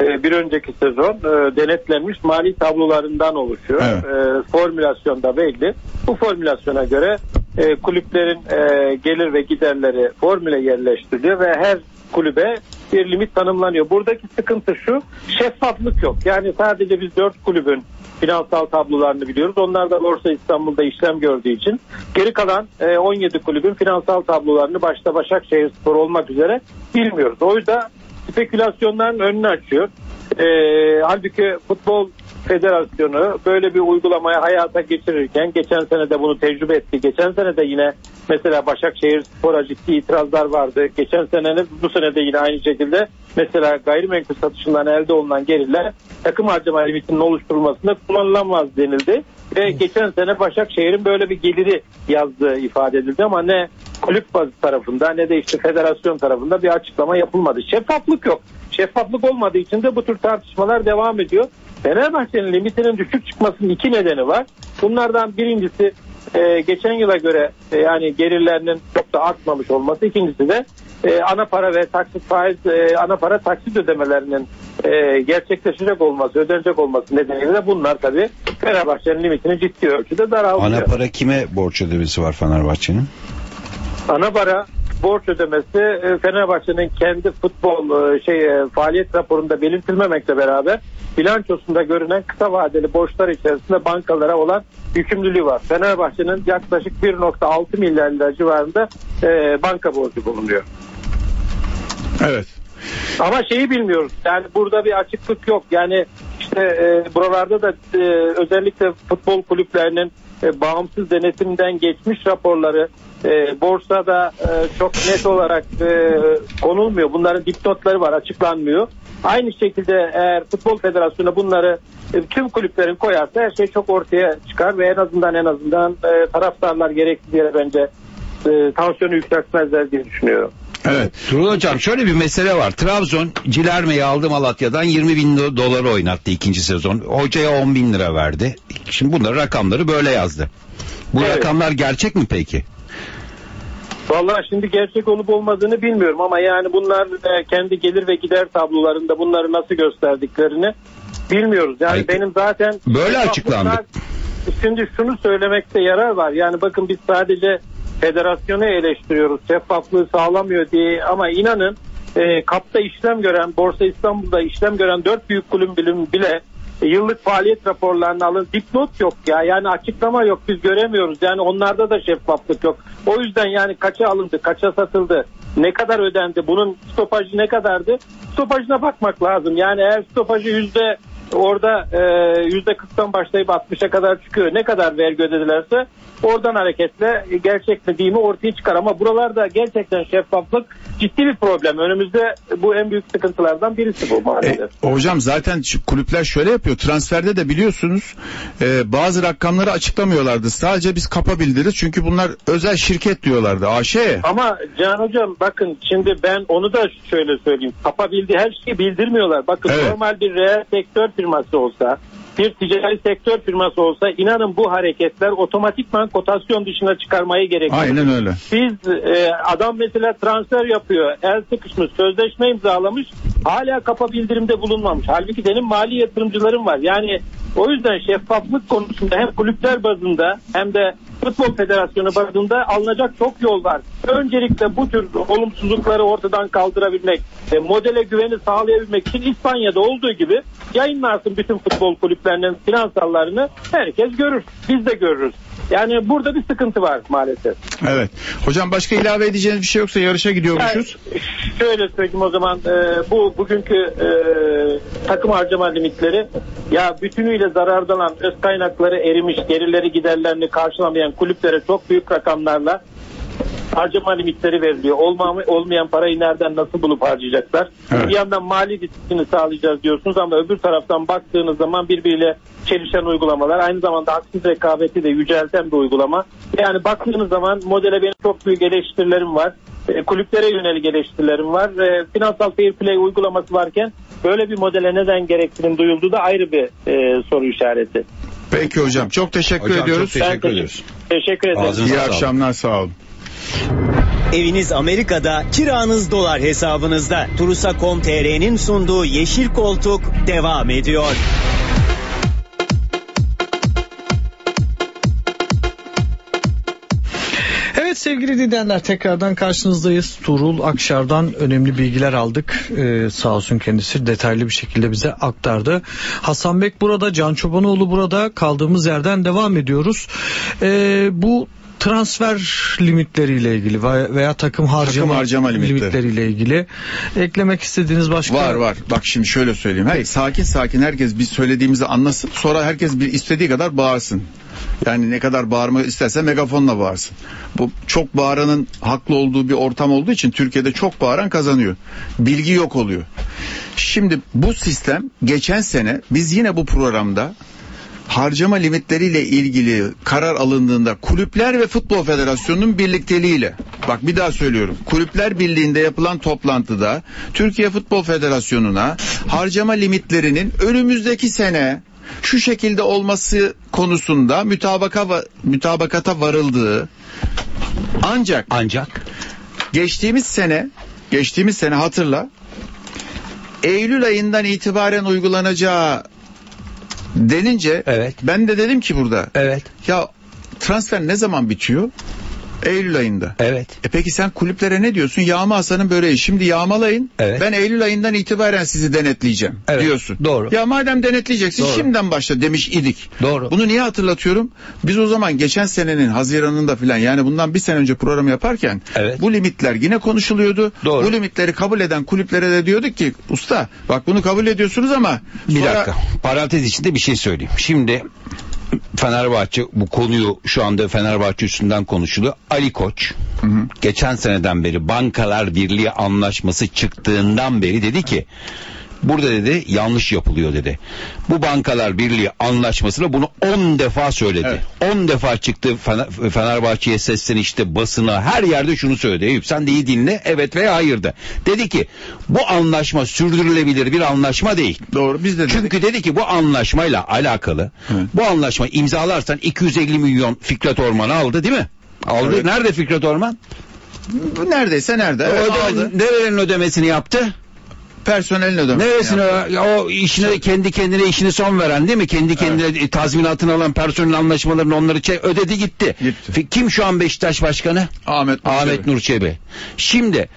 bir önceki sezon e, denetlenmiş mali tablolarından oluşuyor. Evet. E, formülasyon da belli. Bu formülasyona göre e, kulüplerin e, gelir ve giderleri formüle yerleştiriliyor ve her kulübe bir limit tanımlanıyor. Buradaki sıkıntı şu şeffaflık yok. Yani sadece biz dört kulübün finansal tablolarını biliyoruz. Onlar da Borsa İstanbul'da işlem gördüğü için geri kalan e, 17 kulübün finansal tablolarını başta Başakşehir Spor olmak üzere bilmiyoruz. O yüzden spekülasyonların önünü açıyor. E, halbuki futbol federasyonu böyle bir uygulamaya hayata geçirirken geçen sene de bunu tecrübe etti. Geçen sene de yine mesela Başakşehir Spor'a ciddi itirazlar vardı. Geçen sene bu sene de yine aynı şekilde mesela gayrimenkul satışından elde olunan gelirler takım harcama limitinin oluşturulmasında kullanılamaz denildi. Ve geçen sene Başakşehir'in böyle bir geliri yazdığı ifade edildi ama ne kulüp tarafında ne de işte federasyon tarafında bir açıklama yapılmadı. Şeffaflık yok. Şeffaflık olmadığı için de bu tür tartışmalar devam ediyor. Fenerbahçe'nin limitinin düşük çıkmasının iki nedeni var. Bunlardan birincisi e, geçen yıla göre e, yani gelirlerinin çok da artmamış olması. İkincisi de e, ana para ve taksit faiz e, ana para taksit ödemelerinin e, gerçekleşecek olması, ödenecek olması nedeniyle de bunlar tabii Fenerbahçe'nin limitini ciddi ölçüde daraltıyor. Ana para kime borç ödemesi var Fenerbahçe'nin? Ana para borç ödemesi e, Fenerbahçe'nin kendi futbol e, şey e, faaliyet raporunda belirtilmemekle beraber bilançosunda görünen kısa vadeli borçlar içerisinde bankalara olan yükümlülüğü var. Fenerbahçe'nin yaklaşık 1.6 milyar lira civarında e, banka borcu bulunuyor. Evet. Ama şeyi bilmiyoruz. Yani burada bir açıklık yok. Yani işte e, buralarda da e, özellikle futbol kulüplerinin e, bağımsız denetimden geçmiş raporları e, borsada e, çok net olarak e, konulmuyor. Bunların dipnotları var açıklanmıyor. Aynı şekilde eğer Futbol Federasyonu bunları e, tüm kulüplerin koyarsa her şey çok ortaya çıkar ve en azından en azından e, taraftarlar gerekli yere bence e, tansiyonu yükseltmezler diye düşünüyorum. Evet. Turul Hocam şöyle bir mesele var. Trabzon Cilerme'yi aldı Malatya'dan 20 bin do- dolar oynattı ikinci sezon. Hocaya 10 bin lira verdi. Şimdi bunlar rakamları böyle yazdı. Bu Evet. rakamlar gerçek mi peki? Vallahi şimdi gerçek olup olmadığını bilmiyorum ama yani bunlar e, kendi gelir ve gider tablolarında bunları nasıl gösterdiklerini bilmiyoruz. Yani Hayır. benim zaten Böyle açıklandı. Şimdi şunu söylemekte yarar var. Yani bakın biz sadece federasyonu eleştiriyoruz. Şeffaflığı sağlamıyor diye ama inanın e, kapta işlem gören, Borsa İstanbul'da işlem gören dört büyük kulüp bilim bile yıllık faaliyet raporlarını alın. Dipnot yok ya. Yani açıklama yok. Biz göremiyoruz. Yani onlarda da şeffaflık yok. O yüzden yani kaça alındı, kaça satıldı, ne kadar ödendi, bunun stopajı ne kadardı? Stopajına bakmak lazım. Yani eğer stopajı yüzde orada e, %40'tan başlayıp 60'a kadar çıkıyor. Ne kadar vergi ödedilerse oradan hareketle gerçekleştiğimi ortaya çıkar. Ama buralarda gerçekten şeffaflık ciddi bir problem. Önümüzde bu en büyük sıkıntılardan birisi bu maalesef. E, hocam zaten kulüpler şöyle yapıyor. Transferde de biliyorsunuz e, bazı rakamları açıklamıyorlardı. Sadece biz kapa bildiririz. Çünkü bunlar özel şirket diyorlardı. AŞ. Ama Can Hocam bakın şimdi ben onu da şöyle söyleyeyim. Kapa bildiği her şeyi bildirmiyorlar. Bakın Evet. normal bir reel sektör firması olsa bir ticari sektör firması olsa inanın bu hareketler otomatikman kotasyon dışına çıkarmayı gerekiyor. Aynen öyle. Biz e, adam mesela transfer yapıyor. El sıkışmış, sözleşme imzalamış. Hala kapa bildirimde bulunmamış. Halbuki benim mali yatırımcılarım var. Yani o yüzden şeffaflık konusunda hem kulüpler bazında hem de Futbol Federasyonu bazında alınacak çok yol var. Öncelikle bu tür olumsuzlukları ortadan kaldırabilmek, e, modele güveni sağlayabilmek için İspanya'da olduğu gibi yayınlansın bütün futbol kulüplerinin finansallarını herkes görür. Biz de görürüz. Yani burada bir sıkıntı var maalesef. Evet. Hocam başka ilave edeceğiniz bir şey yoksa yarışa gidiyormuşuz. Yani şöyle söyleyeyim o zaman e, bu bugünkü e, takım harcama limitleri ya bütünüyle zararda olan öz kaynakları erimiş gelirleri giderlerini karşılamayan kulüplere çok büyük rakamlarla harcama limitleri veriliyor. Olma, olmayan parayı nereden nasıl bulup harcayacaklar? Evet. Bir yandan mali disiplini sağlayacağız diyorsunuz ama öbür taraftan baktığınız zaman birbiriyle çelişen uygulamalar aynı zamanda haksız rekabeti de yücelten bir uygulama. Yani baktığınız zaman modele benim çok büyük eleştirilerim var. E, kulüplere yönelik eleştirilerim var. E, finansal fair play uygulaması varken böyle bir modele neden gereksinim duyulduğu da ayrı bir e, soru işareti. Peki hocam. Çok teşekkür Hocam ediyoruz. çok teşekkür Ben ediyoruz. Teşekkür ederim. Ağzınıza İyi sağlık. akşamlar sağ olun. Eviniz Amerika'da, kiranız dolar hesabınızda. Turusa.com.tr'nin sunduğu Yeşil Koltuk devam ediyor. Evet sevgili dinleyenler tekrardan karşınızdayız. Tuğrul Akşar'dan önemli bilgiler aldık. Ee, sağ olsun kendisi detaylı bir şekilde bize aktardı. Hasan Bek burada, Can Çobanoğlu burada. Kaldığımız yerden devam ediyoruz. Ee, bu transfer limitleriyle ilgili veya takım harcama, harcama limitleri. limitleriyle ilgili eklemek istediğiniz başka Var var. Bak şimdi şöyle söyleyeyim. Hey, sakin sakin herkes biz söylediğimizi anlasın. Sonra herkes bir istediği kadar bağırsın. Yani ne kadar bağırma isterse megafonla bağırsın. Bu çok bağıranın haklı olduğu bir ortam olduğu için Türkiye'de çok bağıran kazanıyor. Bilgi yok oluyor. Şimdi bu sistem geçen sene biz yine bu programda harcama limitleriyle ilgili karar alındığında kulüpler ve futbol federasyonunun birlikteliğiyle bak bir daha söylüyorum kulüpler birliğinde yapılan toplantıda Türkiye Futbol Federasyonu'na harcama limitlerinin önümüzdeki sene şu şekilde olması konusunda mütabaka mütabakata varıldığı ancak Ancak geçtiğimiz sene geçtiğimiz sene hatırla Eylül ayından itibaren uygulanacağı denince Evet. ben de dedim ki burada evet ya transfer ne zaman bitiyor? Eylül ayında. evet E peki sen kulüplere ne diyorsun? Yağma Hasan'ın böreği. Şimdi yağmalayın. Evet. Ben Eylül ayından itibaren sizi denetleyeceğim Evet, diyorsun. doğru. Ya madem denetleyeceksin Doğru. şimdiden başla demiş idik. Doğru. Bunu niye hatırlatıyorum? Biz o zaman geçen senenin Haziran'ında filan yani bundan bir sene önce programı yaparken Evet. bu limitler yine konuşuluyordu. Doğru. Bu limitleri kabul eden kulüplere de diyorduk ki usta bak bunu kabul ediyorsunuz ama Bir sonra- dakika. Parantez içinde bir şey söyleyeyim. Şimdi Fenerbahçe bu konuyu şu anda Fenerbahçe üstünden konuşuluyor. Ali Koç geçen seneden beri Bankalar Birliği anlaşması çıktığından beri dedi ki Burada dedi yanlış yapılıyor dedi. Bu Bankalar Birliği anlaşmasını bunu 10 defa söyledi. 10 defa çıktı Fener- Fenerbahçe'ye seslenişte basına her yerde şunu söyledi. Eyüp sen de iyi dinle evet veya hayır de. Dedi ki bu anlaşma sürdürülebilir bir anlaşma değil. Doğru biz de dedik. Çünkü dedi ki bu anlaşmayla alakalı Evet. bu anlaşma imzalarsan 250 milyon Fikret Orman aldı değil mi? Aldı. Evet. Nerede Fikret Orman? Neredeyse nerede? Evet, Ödeme- aldı. nerelerin ödemesini yaptı? Personelin ödemesi. Neresine yaptı. o işine kendi kendine işini son veren değil mi? Kendi kendine tazminatını alan personel anlaşmalarını onları çe- ödedi gitti. Gitti. Kim şu an Beşiktaş Başkanı? Ahmet Nur Ahmet. Nur Çebi. Şimdi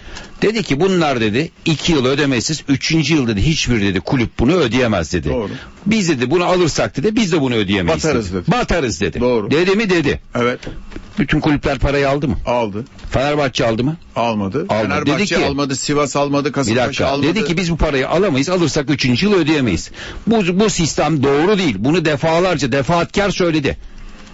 Dedi ki bunlar dedi 2 yıl ödemesiz 3. yıl dedi hiçbir dedi kulüp bunu ödeyemez dedi. Doğru. Biz dedi bunu alırsak dedi biz de bunu ödeyemeyiz Batarız dedi. dedi. Batarız dedi. Doğru. Dedi mi dedi. Evet Bütün kulüpler parayı aldı mı? aldı. Fenerbahçe aldı mı? Almadı. Aldı. Fenerbahçe Dedi ki- almadı, Sivas almadı, Kasımpaşa almadı. Dedi ki biz bu parayı alamayız. Alırsak 3. yıl ödeyemeyiz. Bu, bu sistem doğru değil. Bunu defalarca defaatkar söyledi.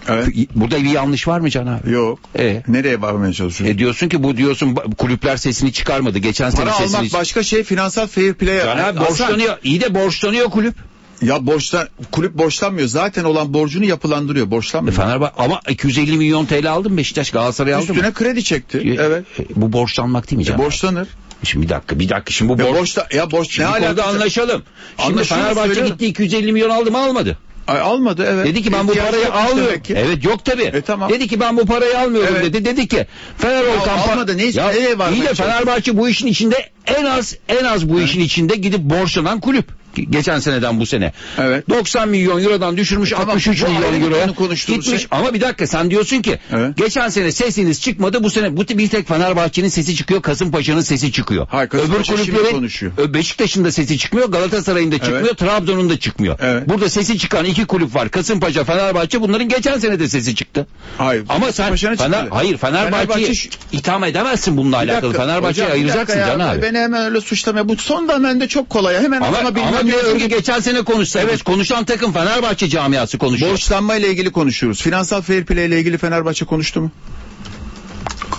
Evet. Burada bir yanlış var mı Can abi? Yok. E? Nereye varmaya çalışıyorsun? E diyorsun ki bu diyorsun kulüpler sesini çıkarmadı. Geçen sene Para sesini almak başka şey, finansal fair play. Can abi Hasan, borçlanıyor. İyi de borçlanıyor kulüp. Ya borçlan, kulüp borçlanmıyor. Zaten olan borcunu yapılandırıyor. E, Borçlanmıyor. Fenerbahçe ama 250 milyon TL aldı mı Beşiktaş Galatasaray aldı mı? Üstüne kredi çekti. E, Evet. e, Bu borçlanmak değil mi E, Can? abi? borçlanır. Şimdi bir dakika bir dakika şimdi bu Ya borç. borçla, ya borç ne Şimdi konuda alakası? anlaşalım. Şimdi Fenerbahçe gitti 250 milyon aldı mı almadı? Ay, almadı evet. Dedi ki ben bu İhtiyacı parayı yokmuş almıyorum. ki. Evet yok tabi. E, tamam. Dedi ki ben bu parayı almıyorum Evet. dedi. Dedi ki Fener Volkan almadı, ne- Ya, nereye varmaya iyi de? Fenerbahçe bu işin içinde en az en az bu işin içinde gidip borçlanan kulüp. Ge- Geçen seneden bu sene. Evet. 90 milyon eurodan düşürmüş E, tamam, 63 bu milyon euroya. Gitmiş şey. ama bir dakika sen diyorsun ki Evet. geçen sene sesiniz çıkmadı bu sene bu bir tek Fenerbahçe'nin sesi çıkıyor Kasımpaşa'nın sesi çıkıyor. Hayır, Kasımpaşa şimdi konuşuyor. Ö- Beşiktaş'ın da sesi çıkmıyor Galatasaray'ın da çıkmıyor Evet. Trabzon'un da çıkmıyor. Evet. Burada sesi çıkan iki kulüp var Kasımpaşa Fenerbahçe bunların geçen sene de sesi çıktı. Hayır. Ama sen Fener, çıkmadı. hayır Fenerbahçe'yi Fenerbahçe itham edemezsin bununla Bir alakalı. Fenerbahçe'yi ayıracaksın ya. Can abi. Beni hemen öyle suçlamaya. Bu son dönemde çok kolay. Hemen Ama, ama, ama, bilmem ne diyorsun ki örgüt- geçen sene konuşsaydınız. Evet. Konuşan takım Fenerbahçe camiası konuşuyor. Borçlanma ile ilgili konuşuyoruz. Finansal fair play ile ilgili Fenerbahçe konuştu mu?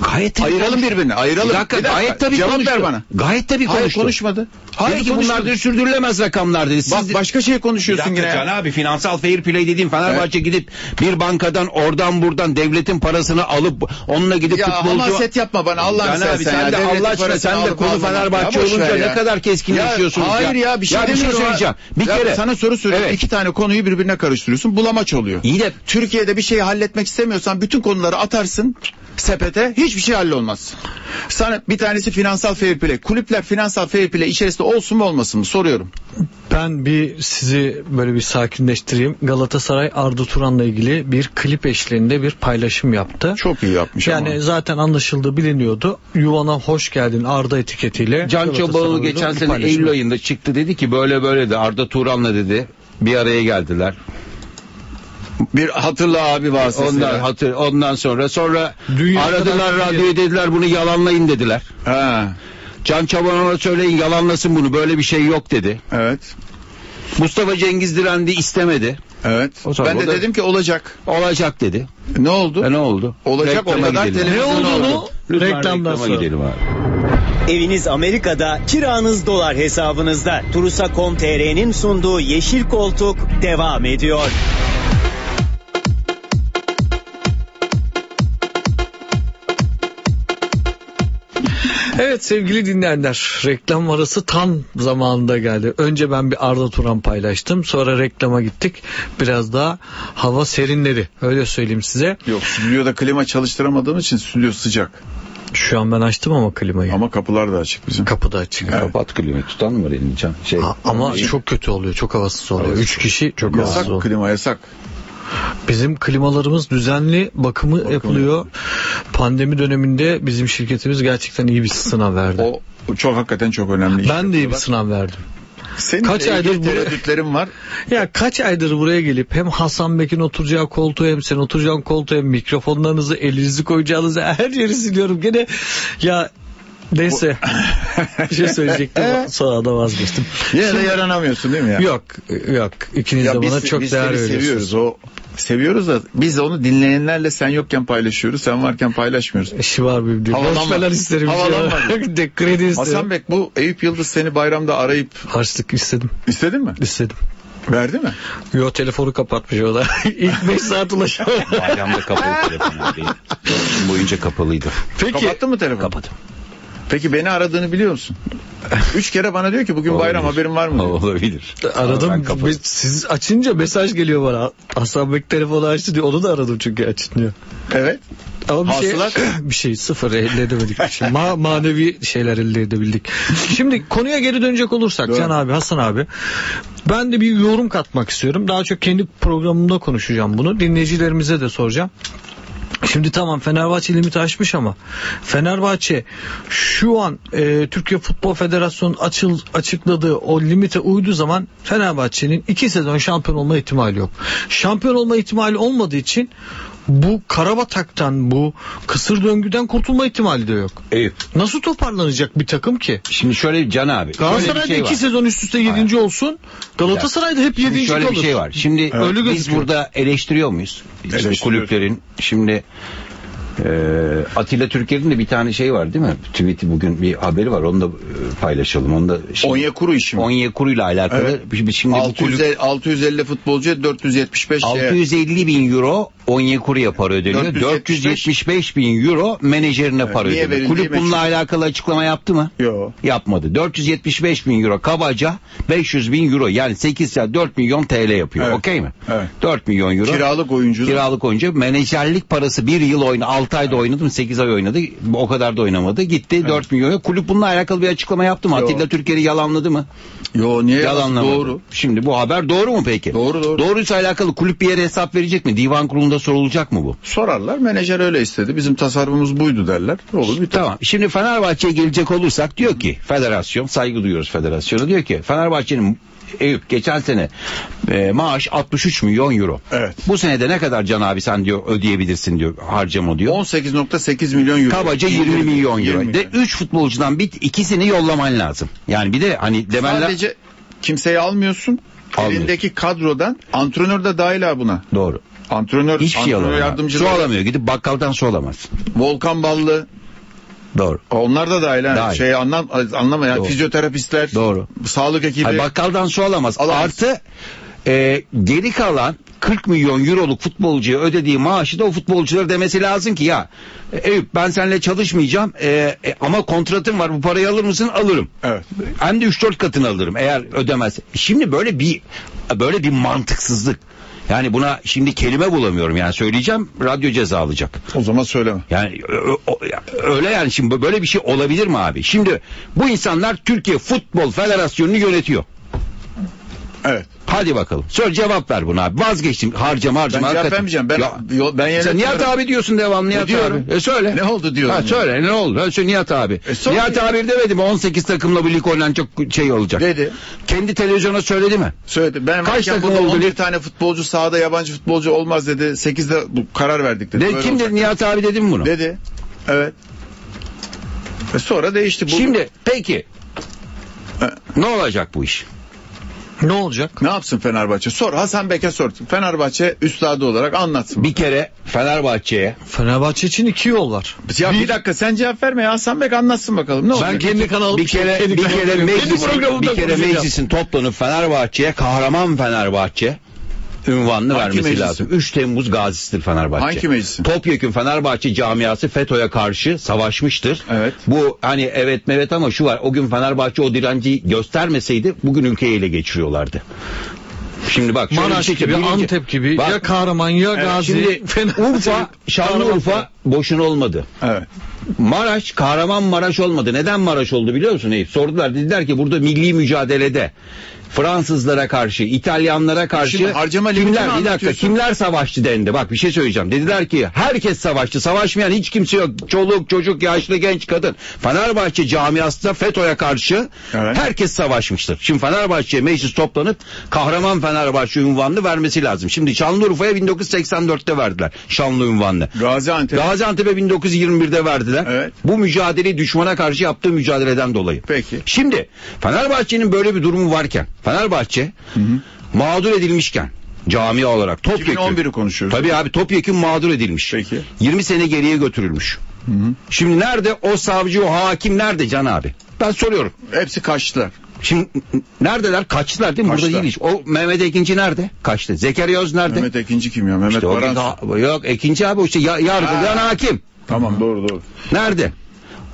Gayet Ayıralım konuştu. birbirine. Ayıralım. Bir dakika, gayet tabii Cevap konuştu. ver bana. Gayet tabii Hayır konuştu. konuşmadı. Hayır ki bunlar sürdürülemez rakamlar dedi. Siz Bak başka şey Bir konuşuyorsun dakika yine. Can ya. abi finansal fair play dediğim Fenerbahçe gidip bir bankadan oradan buradan devletin parasını alıp onunla gidip Ya futbolcu... hamaset yapma bana seversen abi sen ya. de Allah aşkına sen de konu. Fenerbahçe Ya olunca ne ya. kadar keskinleşiyorsunuz Ya, ya. hayır ya bir şey ya bir şey söyleyeceğim. Bir Ya kere sana soru soruyorum. Evet. İki tane konuyu birbirine karıştırıyorsun. Bulamaç oluyor. İyi de Türkiye'de bir şeyi halletmek istemiyorsan bütün konuları atarsın sepete hiçbir şey hallolmaz. Sana bir tanesi finansal fair play. Kulüpler finansal fair play içerisinde olsun mu olmasın mı soruyorum. Ben bir sizi böyle bir sakinleştireyim. Galatasaray Arda Turan'la ilgili bir klip eşliğinde bir paylaşım yaptı. Çok iyi yapmış Yani ama. zaten anlaşıldığı biliniyordu. Yuvana hoş geldin Arda etiketiyle. Can Çobalı geçen sene Eylül ayında çıktı dedi ki böyle böyle de Arda Turan'la dedi bir araya geldiler. Bir hatırla abi vasıtasıyla. Ondan hatır ondan sonra sonra Dünya aradılar radyoyu dediler bunu yalanlayın dediler. Ha, Can Çoban'a söyleyin yalanlasın bunu böyle bir şey yok dedi. evet. Mustafa Cengiz direndi istemedi. Evet. O ben o de da- dedim ki olacak. olacak dedi. Ne oldu? E ne oldu? Olacak, o Reklama kadar gidelim. Ne oldu. Lütfen reklamdan reklama sonra. gidelim abi. Eviniz Amerika'da, kiranız dolar hesabınızda. Turusa.com.tr'nin sunduğu Yeşil Koltuk devam ediyor. Evet sevgili dinleyenler reklam arası tam zamanında geldi. Önce ben bir Arda Turan paylaştım. Sonra reklama gittik. Biraz daha hava serinledi. Öyle söyleyeyim size. Yok stüdyoda klima çalıştıramadığım için stüdyo sıcak. Şu an ben açtım ama klimayı. Ama kapılar da açık bizim. Kapı da açık. Kapat klimayı tutan mı var elini Can? Şey, Ha, ama çok kötü oluyor. Çok havasız oluyor. Havasız. Üç kişi çok havasız Yasak klima yasak. Bizim klimalarımız düzenli bakımı yapılıyor. Pandemi döneminde bizim şirketimiz gerçekten iyi bir sınav verdi. O çok hakikaten çok önemli. ben de iyi bir sınav verdim. Senin Kaç aydır tereddütlerim var. Ya kaç aydır buraya gelip hem Hasan Bek'in oturacağı koltuğu hem sen oturacağın koltuğu hem mikrofonlarınızı elinizi koyacağınızı her yeri siliyorum. Gene ya neyse [laughs] bir şey söyleyecektim sonra da vazgeçtim. Yine de yaranamıyorsun değil mi ya? Yok yok ikiniz de bana çok biz değer veriyorsunuz. seviyoruz. O seviyoruz da biz onu dinleyenlerle sen yokken paylaşıyoruz. Sen varken paylaşmıyoruz. İşi var bir diyor. Havalanma. İsterim. Havalanma. [laughs] Ya. De, kredi isterim. Hasan Bek bu Eyüp Yıldız seni bayramda arayıp Harçlık istedim. istedin mi? İstedim. Verdi mi? Yo telefonu kapatmış o da. [laughs] İlk 5 saat ulaşamadım. Bayramda kapalı telefon abi. Boyunca kapalıydı. Peki. Kapattın mı telefonu? Kapadım. Peki beni aradığını biliyor musun? Üç kere bana diyor ki bugün bayram Olabilir. haberin var mı? diyor. Olabilir. Aradım. Siz açınca mesaj geliyor bana. Hasan Bek telefonu açtı diyor. Onu da aradım çünkü açmıyor. Evet. Ama bir Hasılat? şey, [clears throat] bir şey sıfır elde edemedik. Bir şey. Ma- manevi şeyler elde edebildik. Şimdi konuya geri dönecek olursak Doğru. Can abi, Hasan abi. Ben de bir yorum katmak istiyorum. Daha çok kendi programımda konuşacağım bunu. Dinleyicilerimize de soracağım. Şimdi tamam Fenerbahçe limiti aşmış ama Fenerbahçe şu an e, Türkiye Futbol Federasyonu açıl, açıkladığı o limite uyduğu zaman Fenerbahçe'nin iki sezon şampiyon olma ihtimali yok. Şampiyon olma ihtimali olmadığı için bu karabataktan bu kısır döngüden kurtulma ihtimali de yok. Eyüp. Nasıl toparlanacak bir takım ki? Şimdi şöyle Can abi. şöyle Galatasaray'da şey iki var. sezon üst üste yedinci olsun. Galatasaray'da hep Şimdi yedinci şöyle kalır. bir şey var. Şimdi Öyle biz gözüküyor. burada eleştiriyor muyuz? İşte kulüplerin şimdi e, Atilla Türker'in de bir tane şey var değil mi? Tweet'i bugün bir haberi var. Onu da e, paylaşalım. Onu da şimdi, Onyekuru işi mi? Onyekuru ile alakalı. Evet. Şimdi Şimdi bu 650, kulüp 650 futbolcuya 475 şeye. 650 bin euro Onyekuru'ya para ödeniyor. 475 475 bin euro menajerine para niye ödeniyor. Kulüp bununla meçhul. alakalı açıklama yaptı mı? Yo. Yapmadı. 475 bin euro kabaca 500 bin euro yani 8 ya 4 milyon TL yapıyor. Evet. Okey mi? Evet. 4 milyon euro. Kiralık oyuncu. Kiralık oyuncu. Menajerlik parası bir yıl oynadı. 6 ayda oynadı mı? 8 ay oynadı. O kadar da oynamadı. Gitti 4 milyon. Kulüp bununla alakalı bir açıklama yaptı mı? Yo. Atilla Türker'i yalanladı mı? Yo niye Yalanlamadı. Doğru. Şimdi bu haber doğru mu peki? Doğru, doğru. Doğruysa alakalı kulüp bir yere hesap verecek mi? Divan kurulunda sorulacak mı bu? Sorarlar menajer öyle istedi. Bizim tasarrufumuz buydu derler. Olur bir Tamam. Şimdi Fenerbahçe'ye gelecek olursak diyor ki federasyon saygı duyuyoruz federasyona diyor ki Fenerbahçe'nin Eyüp geçen sene e, maaş 63 milyon euro. Evet. Bu senede ne kadar Can abi sen diyor ödeyebilirsin diyor harcama diyor. 18.8 milyon euro. Kabaca 20 milyon euro. 20 De milyon. 3 futbolcudan bir ikisini yollaman lazım. Yani bir de hani demenler Sadece kimseyi almıyorsun. Almıyorsun. Elindeki kadrodan antrenör de dahil ha buna. doğru. Antrenör, Hiçbir şey antrenör alamıyor. Su alamıyor. Gidip bakkaldan su alamaz. Volkan Ballı, Doğru. onlar da dahil ha. Dahil. Şey anlam anlama ya. Doğru. Fizyoterapistler, Doğru. sağlık ekibi. Hayır, bakkaldan su alamaz. Alamaz. Artı e, geri kalan 40 milyon euroluk futbolcuya ödediği maaşı da o futbolculara demesi lazım ki ya e, Eyüp ben seninle çalışmayacağım e, e, ama kontratım var bu parayı alır mısın? Alırım. Evet. Hem de 3-4 katını alırım eğer ödemez. Şimdi böyle bir böyle bir mantıksızlık. Yani buna şimdi kelime bulamıyorum yani söyleyeceğim radyo ceza alacak. O zaman söyleme. Yani öyle yani şimdi böyle bir şey olabilir mi abi? Şimdi bu insanlar Türkiye Futbol Federasyonu'nu yönetiyor. Evet. Hadi bakalım. Söyle cevap ver buna abi. Vazgeçtim. Harcama Ben harcama. cevap hakikaten. vermeyeceğim. Ben, Ya, ben sen yönetmiyorum. Nihat abi diyorsun devamlı Nihat diyorum? abi. E söyle. Ne oldu diyorum Ha, ya. söyle ne oldu? Ha, söyle Nihat abi. E, söyle Nihat ya. abi demedi mi 18 takımla bir lig oynanacak şey olacak. Dedi. Kendi televizyona söyledi mi? Söyledi. Ben Kaç takım burada oldu 11 lig? tane futbolcu sahada yabancı futbolcu olmaz dedi. 8'de bu karar verdik dedi. De, Böyle kim olacak. dedi Nihat abi dedi mi bunu? Dedi. Evet. E sonra değişti. Bu, Şimdi peki E. ne olacak bu iş? Ne olacak? ne yapsın Fenerbahçe? Sor Hasan Bek'e sor. Fenerbahçe üstadı olarak anlatsın. Bir kere Fenerbahçe'ye Fenerbahçe için iki yol var. Ya bir, dakika sen cevap verme ya Hasan Bek anlatsın bakalım ne olacak? Ben kendi kanalım bir kere kendi bir kere meclisin, bir kere meclisin toplanıp Fenerbahçe'ye kahraman Fenerbahçe ünvanını Hangi vermesi meclis? lazım. 3 Temmuz gazisidir Fenerbahçe. Hangi meclisin? Topyekun Fenerbahçe camiası FETÖ'ye karşı savaşmıştır. Evet. Bu hani evet evet ama şu var o gün Fenerbahçe o direnci göstermeseydi bugün ülkeyi ele geçiriyorlardı. Şimdi bak Maraş şey gibi, birinci- Antep gibi Bak, ya Kahraman ya Gazi. Şimdi [laughs] Urfa, Şanlıurfa boşuna olmadı. Evet. Maraş Kahramanmaraş olmadı. Neden Maraş oldu biliyor musun Eyüp? Sordular dediler ki burada milli mücadelede Fransızlara karşı, İtalyanlara karşı Şimdi harcama kimler bir dakika kimler savaştı dendi. Bak bir şey söyleyeceğim. Dediler ki herkes savaştı. Savaşmayan hiç kimse yok. Çoluk, çocuk, yaşlı, genç, kadın. Fenerbahçe camiasında FETÖ'ye karşı Evet. herkes savaşmıştır. Şimdi Fenerbahçe meclis toplanıp kahraman Fenerbahçe unvanını vermesi lazım. Şimdi Şanlıurfa'ya 1984'te verdiler Şanlı unvanını. Gaziantep. Gaziantep'e 1921'de verdiler. Evet. Bu mücadeleyi düşmana karşı yaptığı mücadeleden dolayı. Peki. Şimdi Fenerbahçe'nin böyle bir durumu varken Fenerbahçe mağdur edilmişken cami olarak topyekun 2011'i konuşuyoruz. Tabii abi topyekun mağdur edilmiş. Peki. 20 sene geriye götürülmüş. Şimdi nerede o savcı o hakim nerede Can abi? Ben soruyorum. Hepsi kaçtılar. Şimdi neredeler? Kaçtılar değil mi? Burada Kaçtılar. değil hiç. O Mehmet Ekinci nerede? Kaçtı. Zekeriya Öz nerede? Mehmet Ekinci kim ya? Mehmet İşte Baran. yok Ekinci abi o işte ya, yargılayan Ha. hakim. Tamam doğru doğru. Nerede?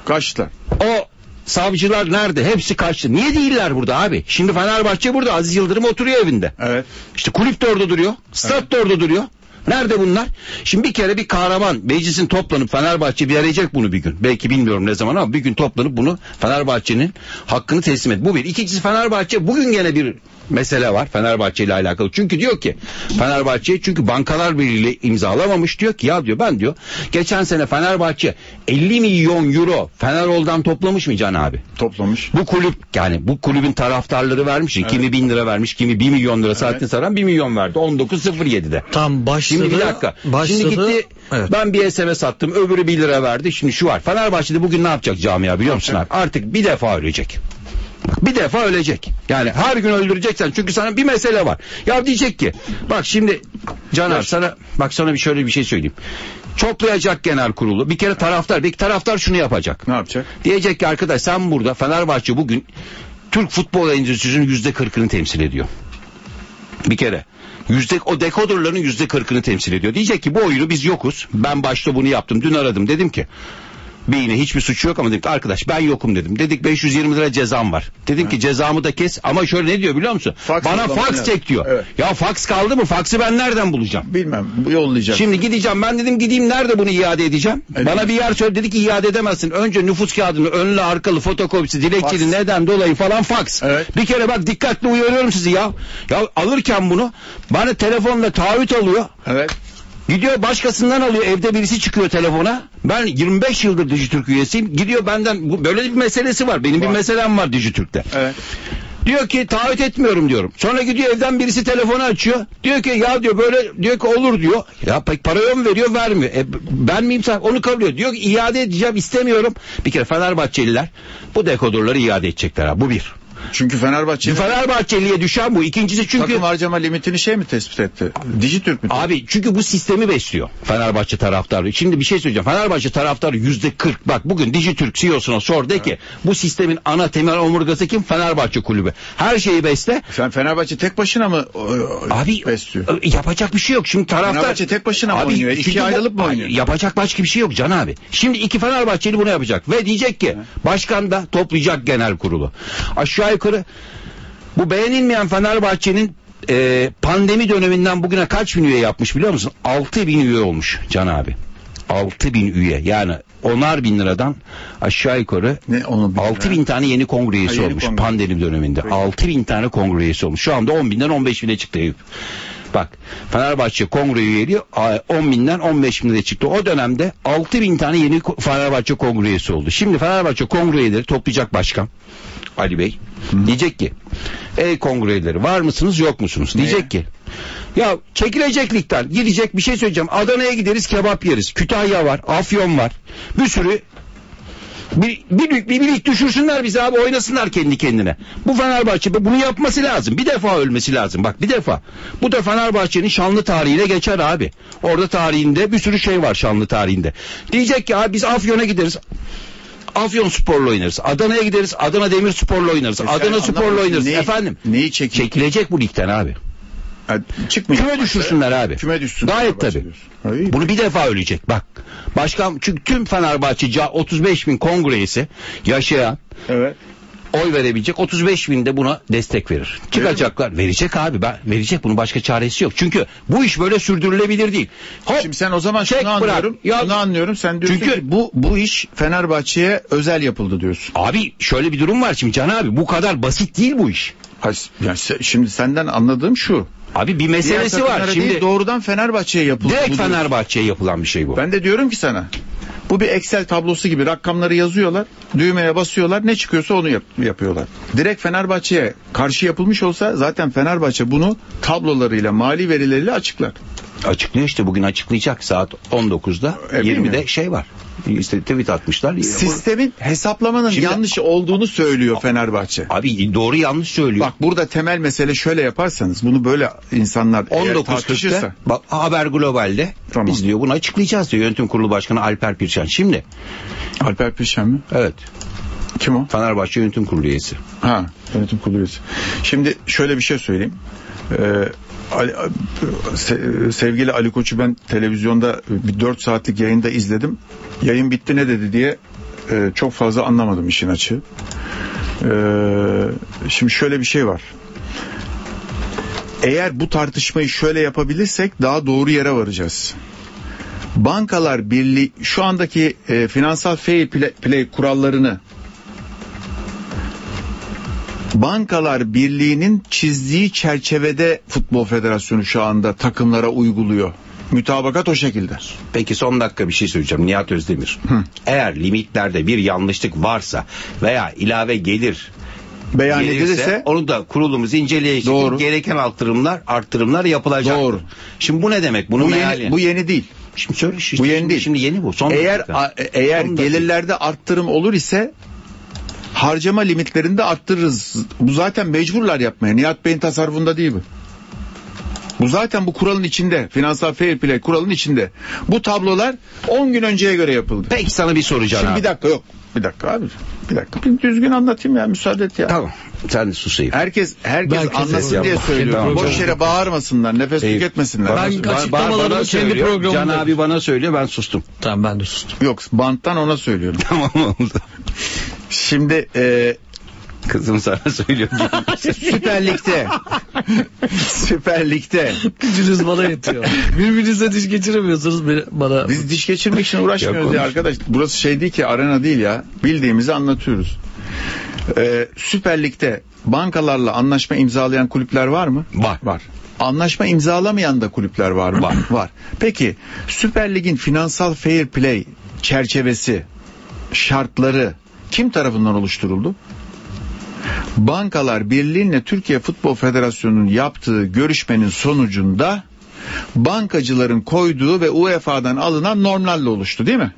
Kaçtılar. O savcılar nerede? Hepsi kaçtı. Niye değiller burada abi? Şimdi Fenerbahçe burada. Aziz Yıldırım oturuyor evinde. Evet. İşte kulüp de orada duruyor. Stat da orada duruyor. Nerede bunlar? Şimdi bir kere bir kahraman meclisin toplanıp Fenerbahçe verecek bunu bir gün. Belki bilmiyorum ne zaman ama bir gün toplanıp bunu Fenerbahçe'nin hakkını teslim et. Bu bir. İkincisi Fenerbahçe bugün gene bir mesele var Fenerbahçe ile alakalı. Çünkü diyor ki Fenerbahçe çünkü bankalar birliğiyle imzalamamış diyor ki ya diyor ben diyor geçen sene Fenerbahçe 50 milyon euro Fenerol'dan toplamış mı Can abi? Toplamış. Bu kulüp yani bu kulübün taraftarları vermiş. Kimi bin lira vermiş, kimi bir milyon lira. Saattin Saran bir milyon verdi. 19.07'de. Tam başladı. Şimdi bir dakika. Başladı. Şimdi gitti Evet. ben bir SMS attım öbürü 1 lira verdi. Şimdi şu var. Fenerbahçe'de bugün ne yapacak camia biliyor musun abi? Artık bir defa ölecek. Bir defa ölecek. Yani her gün öldüreceksen çünkü sana bir mesele var. Ya diyecek ki bak şimdi Caner sana bak sana bir şöyle bir şey söyleyeyim. Toplayacak genel kurulu. Bir kere taraftar, bir taraftar şunu yapacak. Ne yapacak? Diyecek ki arkadaş sen burada Fenerbahçe bugün Türk futbol endüstrisinin yüzde kırkını temsil ediyor. Bir kere. Yüzde, o dekodorların yüzde kırkını temsil ediyor. Diyecek ki bu oyunu biz yokuz. Ben başta bunu yaptım. Dün aradım dedim ki Beyine hiçbir suçu yok ama dedim ki arkadaş ben yokum dedim. Dedik 520 lira cezam var. Dedim ki cezamı da kes ama şöyle ne diyor biliyor musun? Fax Bana yollaman fax lazım. çek diyor. Evet. Ya fax kaldı mı? Faxı ben nereden bulacağım? Bilmem. Bu yollayacak. Şimdi gideceğim ben dedim gideyim nerede bunu iade edeceğim? Evet. Bana bir yer söyle dedi ki iade edemezsin. Önce nüfus kağıdını önlü arkalı fotokopisi dilekçeli Fax. neden dolayı falan fax. Evet. Bir kere bak dikkatli uyarıyorum sizi ya. Ya alırken bunu bana telefonla taahhüt alıyor. Evet. Gidiyor başkasından alıyor evde birisi çıkıyor telefona. Ben 25 yıldır Dijitürk üyesiyim. Gidiyor benden bu, böyle bir meselesi var. Benim bir Var. meselem var Dijitürk'te. Evet. Diyor ki taahhüt etmiyorum diyorum. Sonra gidiyor evden birisi telefonu açıyor. Diyor ki ya diyor böyle diyor ki olur diyor. Ya pek parayı mı veriyor vermiyor. E, ben miyim sen onu kabul ediyor. Diyor ki iade edeceğim istemiyorum. Bir kere Fenerbahçeliler bu dekodorları iade edecekler ha bu bir. Çünkü Fenerbahçe Fenerbahçeliye düşen bu. İkincisi çünkü takım harcama limitini şey mi tespit etti? Dijitürk mü? Abi çünkü bu sistemi besliyor Fenerbahçe taraftarı. Şimdi bir şey söyleyeceğim. Fenerbahçe taraftarı yüzde 40. Bak bugün Dijitürk CEO'suna sor de ki bu sistemin ana temel omurgası kim? Fenerbahçe kulübü. Her şeyi besle. Sen Fenerbahçe tek başına mı e, Abi besliyor? e, yapacak bir şey yok. Şimdi taraftar Fenerbahçe tek başına mı oynuyor? İkiye çünkü bu- ayrılıp mı oynuyor? Yapacak başka bir şey yok Can abi. Şimdi iki Fenerbahçeli bunu yapacak ve diyecek ki başkan da toplayacak genel kurulu. Aşağı yukarı bu beğenilmeyen Fenerbahçe'nin e, pandemi döneminden bugüne kaç bin üye yapmış biliyor musun? 6 bin üye olmuş Can abi. 6 bin üye yani onar bin liradan aşağı yukarı Ne onu bin 6 lira? bin tane yeni kongre üyesi Ha, yeni olmuş kongre. pandemi döneminde. 6 bin tane kongre üyesi olmuş. Şu anda 10 binden 15 bine çıktı Eyüp. Bak Fenerbahçe kongre üyeliği a, 10 binden 15 bine çıktı. O dönemde 6 bin tane yeni Fenerbahçe kongre üyesi oldu. Şimdi Fenerbahçe kongre üyeleri toplayacak başkan Ali Bey. Diyecek ki ey kongre üyeleri var mısınız yok musunuz? Diyecek ki ya çekilecek ligden gidecek bir şey söyleyeceğim. Adana'ya gideriz kebap yeriz. Kütahya var, Afyon var. Bir sürü bir, bir, bir, bir düşürsünler bizi abi oynasınlar kendi kendine. Bu Fenerbahçe bunu yapması lazım. Bir defa ölmesi lazım. Bak bir defa. Bu da Fenerbahçe'nin şanlı tarihine geçer abi. Orada tarihinde bir sürü şey var şanlı tarihinde. Diyecek ki abi biz Afyon'a gideriz. Afyon Spor'la oynarız. Adana'ya gideriz. Adana Demirspor'la oynarız. E sen Adana Spor'la oynarız. Neyi- Efendim. neyi çekin- Çekilecek bu ligden abi. Ha, çıkmayacak. Küme düşürsünler abi. Küme düşsün. Gayet tabii. diyorsun. Ha, iyi. Bunu bir defa ölecek bak. Başkan çünkü tüm Fenerbahçe ca- 35 bin kongre üyesi yaşayan Evet. Oy verebilecek 35 bin de buna destek verir. Çıkacaklar. Verecek abi ben verecek bunun başka çaresi yok. Çünkü bu iş böyle sürdürülebilir değil. Hop, Şimdi sen o zaman çek, şunu anlıyorum. bırak. Ya- Şunu anlıyorum. Sen diyorsun Çünkü- ki bu bu iş Fenerbahçe'ye özel yapıldı diyorsun. Abi şöyle bir durum var şimdi Can abi bu kadar basit değil bu iş. Ha, yani şimdi senden anladığım şu. Abi bir meselesi var. Şimdi değil, doğrudan Fenerbahçe'ye yapıldı. direkt. Fenerbahçe'ye yapılan bir şey bu. Ben de diyorum ki sana. Bu bir Excel tablosu gibi rakamları yazıyorlar. Düğmeye basıyorlar. Ne çıkıyorsa onu yap- yapıyorlar. Direkt Fenerbahçe'ye karşı yapılmış olsa zaten Fenerbahçe bunu tablolarıyla, mali verileriyle açıklar. Açıklıyor işte bugün açıklayacak saat 19'da E, 20'de bilmiyorum. şey var. İşte tweet atmışlar. Sistemin hesaplamanın Şimdi- yanlış olduğunu söylüyor Fenerbahçe. Abi doğru yanlış söylüyor. Bak burada temel mesele şöyle yaparsanız bunu böyle insanlar eğer 19.40'da tartışırsa bak Haber Global'de Tamam. biz diyor bunu açıklayacağız diyor yönetim kurulu başkanı Alper Pirşen. Şimdi Alper Pişen mi? evet Kim o? Fenerbahçe yönetim kurulu üyesi. Ha, yönetim kurulu üyesi. Şimdi şöyle bir şey söyleyeyim. Ee, Ali- se- sevgili Ali Koç'u ben televizyonda bir 4 saatlik yayında izledim. Yayın bitti ne dedi diye e, çok fazla anlamadım işin açığı. Ee, şimdi şöyle bir şey var. Eğer bu tartışmayı şöyle yapabilirsek daha doğru yere varacağız. Bankalar Birliği şu andaki e, finansal fair play, play kurallarını Bankalar Birliği'nin çizdiği çerçevede Futbol Federasyonu şu anda takımlara uyguluyor. Mütabakat o şekilde. Peki son dakika bir şey söyleyeceğim Nihat Özdemir. Eğer limitlerde bir yanlışlık varsa veya ilave gelir Beyan gelirse edilirse onu da kurulumuz inceleyecek. Doğru. Gereken arttırımlar arttırımlar yapılacak. Doğru. Şimdi bu ne demek? Bunu bu yeni, bu yeni değil. Şimdi söyle işte, Bu yeni şimdi, değil. Şimdi yeni bu. Son Eğer dakika. a- eğer Son dakika. gelirlerde arttırım olur ise harcama limitlerini de arttırırız. Bu zaten mecburlar yapmaya. Nihat Bey'in tasarrufunda değil bu. Bu zaten bu kuralın içinde. Finansal fair play kuralın içinde. Bu tablolar 10 gün önceye göre yapıldı. Peki sana bir soracağım Şimdi abi. bir dakika yok. Bir dakika abi. Bir dakika. Bir düzgün anlatayım ya müsaade et ya. Tamam. Sen susayım. Herkes herkes Belki anlasın diye söylüyorum. Tamam. Boş yere bağırmasınlar, nefes Eyüp, tüketmesinler. Ben açıklamalarımı kendi söylüyor, programımda- Can abi bana söylüyor ben sustum. Tamam ben de sustum. Yok, banttan ona söylüyorum. [laughs] Tamam oldu. Şimdi e, Kızım sana söylüyor. [laughs] Süper Lig'de Süper Lig'de Gücünüz bana yetiyor. Birbirinize diş geçiremiyorsunuz bana. biz diş geçirmek için uğraşmıyoruz Yok, ya arkadaş. Burası şey değil ki arena değil ya. Bildiğimizi anlatıyoruz. E, Süper Lig'de bankalarla anlaşma imzalayan kulüpler var mı? Var. Var. Anlaşma imzalamayan da kulüpler var mı? Var. [clears throat] Var. Peki Süper Lig'in finansal fair play çerçevesi, şartları kim tarafından oluşturuldu? Bankalar Birliği'yle Türkiye Futbol Federasyonu'nun yaptığı görüşmenin sonucunda bankacıların koyduğu ve UEFA'dan alınan normlarla oluştu değil mi?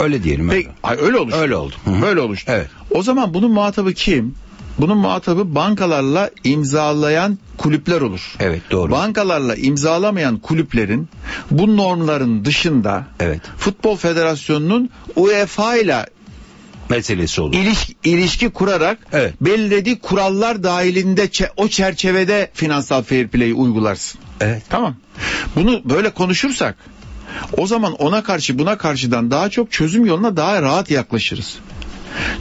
Öyle diyelim. Peki, abi. ay, öyle oluştu. Öyle oldu. Hı hı. Öyle oluştu. Evet. O zaman bunun muhatabı kim? Bunun muhatabı bankalarla imzalayan kulüpler olur. Evet doğru. Bankalarla imzalamayan kulüplerin bu normların dışında Evet. Futbol Federasyonu'nun UEFA ile Meselesi olur. ilişki, ilişki kurarak Evet. belirlediği kurallar dahilinde o çerçevede finansal fair play'i uygularsın. Evet. Tamam. Bunu böyle konuşursak o zaman ona karşı buna karşıdan daha çok çözüm yoluna daha rahat yaklaşırız.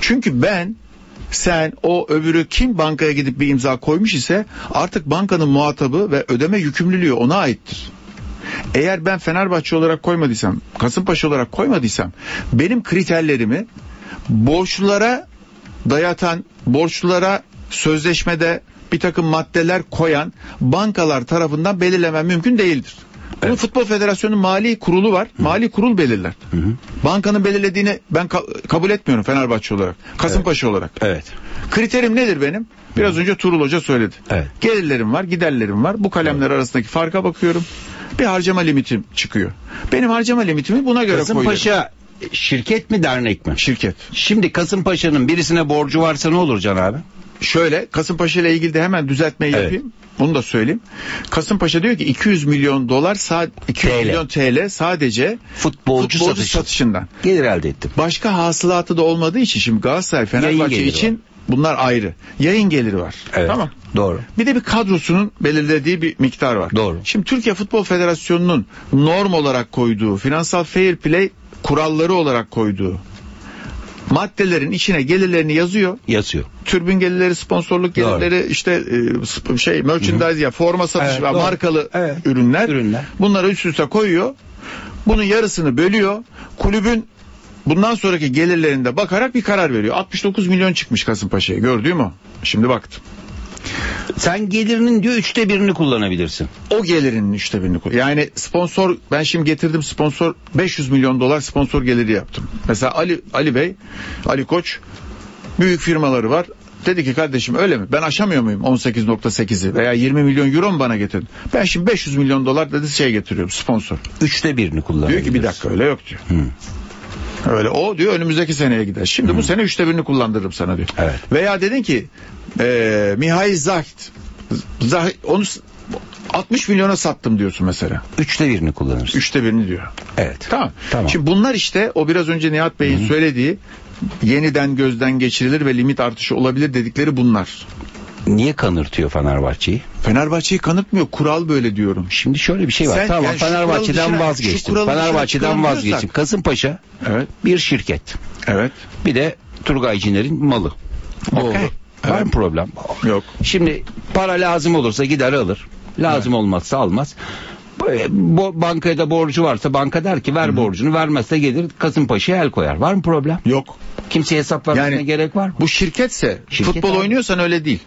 Çünkü ben sen o öbürü kim bankaya gidip bir imza koymuş ise artık bankanın muhatabı ve ödeme yükümlülüğü ona aittir. Eğer ben Fenerbahçe olarak koymadıysam, Kasımpaşa olarak koymadıysam benim kriterlerimi borçlulara dayatan, borçlulara sözleşmede bir takım maddeler koyan bankalar tarafından belirlemem mümkün değildir. Bunun Futbol Federasyonu'nun mali kurulu var. Mali kurul belirler. Bankanın belirlediğini ben ka- kabul etmiyorum Fenerbahçe olarak. Kasımpaşa olarak. Evet. Kriterim nedir benim? Biraz önce Turul Hoca söyledi. Evet. Gelirlerim var, giderlerim var. Bu kalemler arasındaki farka bakıyorum. Bir harcama limitim çıkıyor. Benim harcama limitimi buna göre koyuyorum. Kasımpaşa şirket mi dernek mi? Şirket. Şimdi Kasımpaşa'nın birisine borcu varsa ne olur Can abi? Şöyle Kasımpaşa ile ilgili de hemen düzeltmeyi Evet. yapayım. Bunu da söyleyeyim. Kasımpaşa diyor ki 200 milyon dolar sa- 200 TL. milyon TL sadece Futbolcu, futbolcu satışı. satışından. Gelir elde ettim. Başka hasılatı da olmadığı için şimdi Galatasaray Fenerbahçe için bunlar ayrı. Yayın geliri var. Evet. Tamam. Doğru. Bir de bir kadrosunun belirlediği bir miktar var. Doğru. Şimdi Türkiye Futbol Federasyonu'nun norm olarak koyduğu, finansal fair play kuralları olarak koyduğu maddelerin içine gelirlerini yazıyor. Yazıyor. Türbün gelirleri, sponsorluk Doğru. gelirleri, işte e, şey merchandise ya forma satışı Evet, ve doğru. markalı Evet. ürünler. Ürünler. Bunları üst üste koyuyor. Bunun yarısını bölüyor. Kulübün bundan sonraki gelirlerinde bakarak bir karar veriyor. 69 milyon çıkmış Kasımpaşa'ya gördüğüm o. Şimdi baktım. Sen gelirinin diyor üçte birini kullanabilirsin. O gelirinin üçte birini koy. Yani sponsor ben şimdi getirdim sponsor 500 milyon dolar sponsor geliri yaptım. Mesela Ali Ali Bey, Ali Koç büyük firmaları var. Dedi ki kardeşim öyle mi? Ben aşamıyor muyum 18.8'i veya 20 milyon euro mu bana getirdin? Ben şimdi 500 milyon dolar dedi şey getiriyorum sponsor. Üçte birini kullanabilirsin. Diyor ki bir dakika öyle yok diyor. Öyle o diyor önümüzdeki seneye gider. Şimdi bu sene üçte birini kullandırırım sana diyor. Evet. Veya dedin ki e, Mihail Zahit Zah- onu s- 60 milyona sattım diyorsun mesela. Üçte birini kullanırsın. Üçte birini diyor. Evet. Tamam. Tamam. Şimdi bunlar işte o biraz önce Nihat Bey'in söylediği yeniden gözden geçirilir ve limit artışı olabilir dedikleri bunlar. Niye kanırtıyor Fenerbahçe'yi? Fenerbahçe'yi kanıtmıyor. Kural böyle diyorum. Şimdi şöyle bir şey var. Sen- tamam yani Fenerbahçe'den dışına- vazgeçtim. Fenerbahçe'den vazgeçtim. Kasımpaşa Evet. bir şirket. Evet. Bir de Turgay Ciner'in malı. Doğru. Okey. Var Evet. mı problem? Yok. Şimdi para lazım olursa gider alır. Lazım olmazsa almaz. e, bo- bankaya da borcu varsa banka der ki ver borcunu vermezse gelir Kasımpaşa'ya el koyar. Var mı problem? Yok. Kimseye hesap vermesine Yani gerek var mı? Bu şirketse Şirket futbol abi. oynuyorsan öyle değil.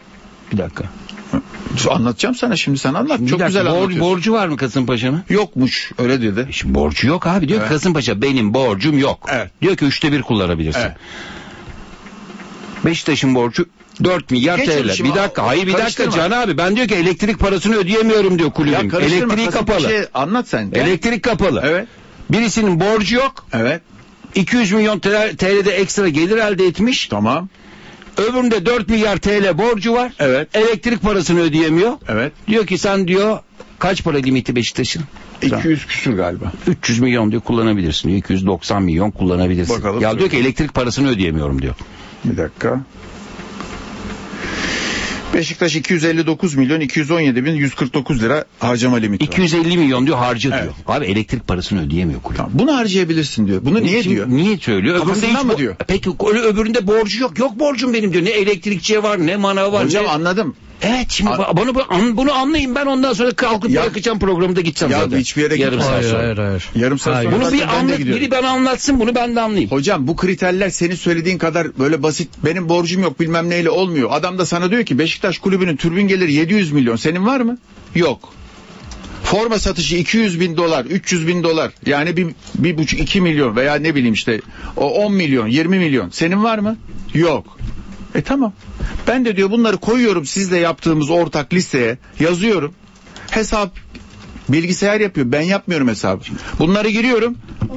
Bir dakika. Anlatacağım sana şimdi sen anlat. Bir Çok dakika, güzel bor- anlatıyorsun. borcu var mı Kasımpaşa'nın? Yokmuş öyle dedi. Şimdi borcu yok abi diyor Evet. Kasımpaşa benim borcum yok. Evet. Diyor ki üçte bir kullanabilirsin. Evet. Beşiktaş'ın borcu 4 milyar Geçelim TL. Bir dakika hayır bir dakika. Can abi ben diyor ki elektrik parasını ödeyemiyorum diyor karıştırma. Elektriği kapalı. şey anlat sen. Gel. Elektrik kapalı. Evet. Birisinin borcu yok. Evet. 200 milyon TL TL'de ekstra gelir elde etmiş. Tamam. Öbüründe 4 milyar TL borcu var. Evet. Elektrik parasını ödeyemiyor. Evet. Diyor ki sen diyor kaç para limiti Beşiktaş'ın? 200 küsür galiba. 300 milyon diyor kullanabilirsin diyor. 290 milyon kullanabilirsin. Bakalım. ya diyor ki elektrik parasını ödeyemiyorum diyor. Bir dakika. Beşiktaş 259 milyon 217 bin 149 lira harcama limiti var. 250 milyon diyor harca Evet. diyor. Abi elektrik parasını ödeyemiyor kulüp. Tamam, bunu harcayabilirsin diyor. Bunu niye Şimdi diyor? Niye söylüyor? Öbüründe Kafasından hiç mı diyor? Peki öyle öbüründe borcu yok. Yok borcum benim diyor. Ne elektrikçiye var ne manav var. Hocam ne... anladım. Evet şimdi ba- bunu, bunu anlayayım ben ondan sonra kalkıp Ya- bırakacağım programda gideceğim Ya zaten. hiçbir yere Yarım saat Hayır sonra. hayır hayır. Yarım saat Hayır. sonra Bunu bir anlat, biri bana anlatsın bunu ben de anlayayım. Hocam bu kriterler senin söylediğin kadar böyle basit benim borcum yok bilmem neyle olmuyor. Adam da sana diyor ki Beşiktaş kulübünün türbin geliri 700 milyon senin var mı? Yok. Forma satışı 200 bin dolar, 300 bin dolar yani bir, bir buçuk iki milyon veya ne bileyim işte o 10 milyon 20 milyon senin var mı? Yok. E tamam. Ben de diyor bunları koyuyorum sizle yaptığımız ortak listeye yazıyorum. Hesap bilgisayar yapıyor. Ben yapmıyorum hesabı. Bunları giriyorum.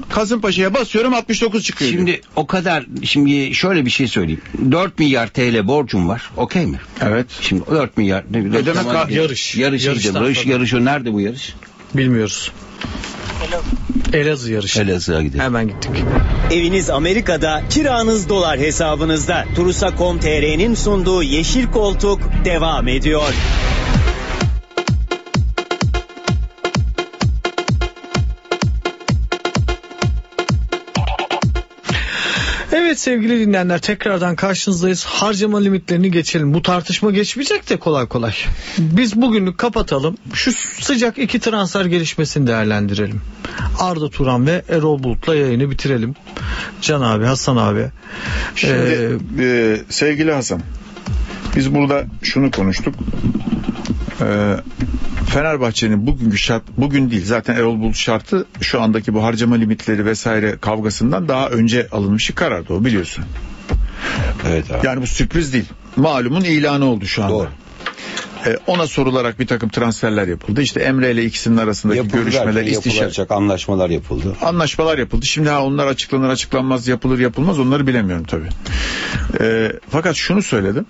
Kasımpaşa'ya basıyorum 69 çıkıyor. diyor. Şimdi o kadar şimdi şöyle bir şey söyleyeyim. 4 milyar TL borcum var. Okey mi? Evet. Şimdi 4 milyar ne demek ha? Yarış. Yarış yarış, yarış o nerede bu yarış? Bilmiyoruz. Elazığ yarışı. Elazığ'a gidelim. Hemen gittik. Eviniz Amerika'da, kiranız dolar hesabınızda. Turusa.com.tr'nin sunduğu Yeşil Koltuk devam ediyor. Evet sevgili dinleyenler tekrardan karşınızdayız. Harcama limitlerini geçelim. Bu tartışma geçmeyecek de kolay kolay. Biz bugünlük kapatalım. Şu sıcak iki transfer gelişmesini değerlendirelim. Arda Turan ve Erol Bulut'la yayını bitirelim. Can abi, Hasan abi. Şimdi e, sevgili Hasan biz burada şunu konuştuk. E, Fenerbahçe'nin bugünkü şart bugün değil zaten Erol Bulut şartı şu andaki bu harcama limitleri vesaire kavgasından daha önce alınmış bir karardı o biliyorsun. Evet abi. Yani bu sürpriz değil. Malumun ilanı oldu şu anda. Doğru. E, ona sorularak bir takım transferler yapıldı. İşte Emre ile ikisinin arasındaki Yapıldı görüşmeler, derken istişare, anlaşmalar yapıldı. anlaşmalar yapıldı. Şimdi ha onlar açıklanır açıklanmaz yapılır yapılmaz onları bilemiyorum tabii. Ee, fakat şunu söyledim.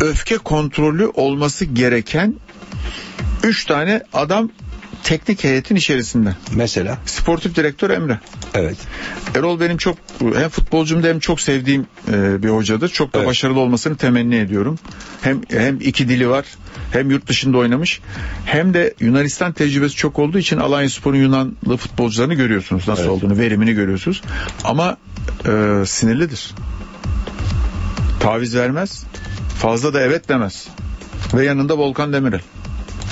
Öfke kontrolü olması gereken üç tane adam teknik heyetin içerisinde. Mesela Sportif direktör Emre. evet. Erol benim çok hem futbolcumda hem çok sevdiğim e, bir hocadır. Çok da Evet. başarılı olmasını temenni ediyorum. Hem hem iki dili var. Hem yurt dışında oynamış. Hem de Yunanistan tecrübesi çok olduğu için Alanyaspor'un Yunanlı futbolcularını görüyorsunuz. Nasıl Evet. olduğunu, verimini görüyorsunuz. Ama e, sinirlidir. Taviz vermez. Fazla da evet demez. Ve yanında Volkan Demirel.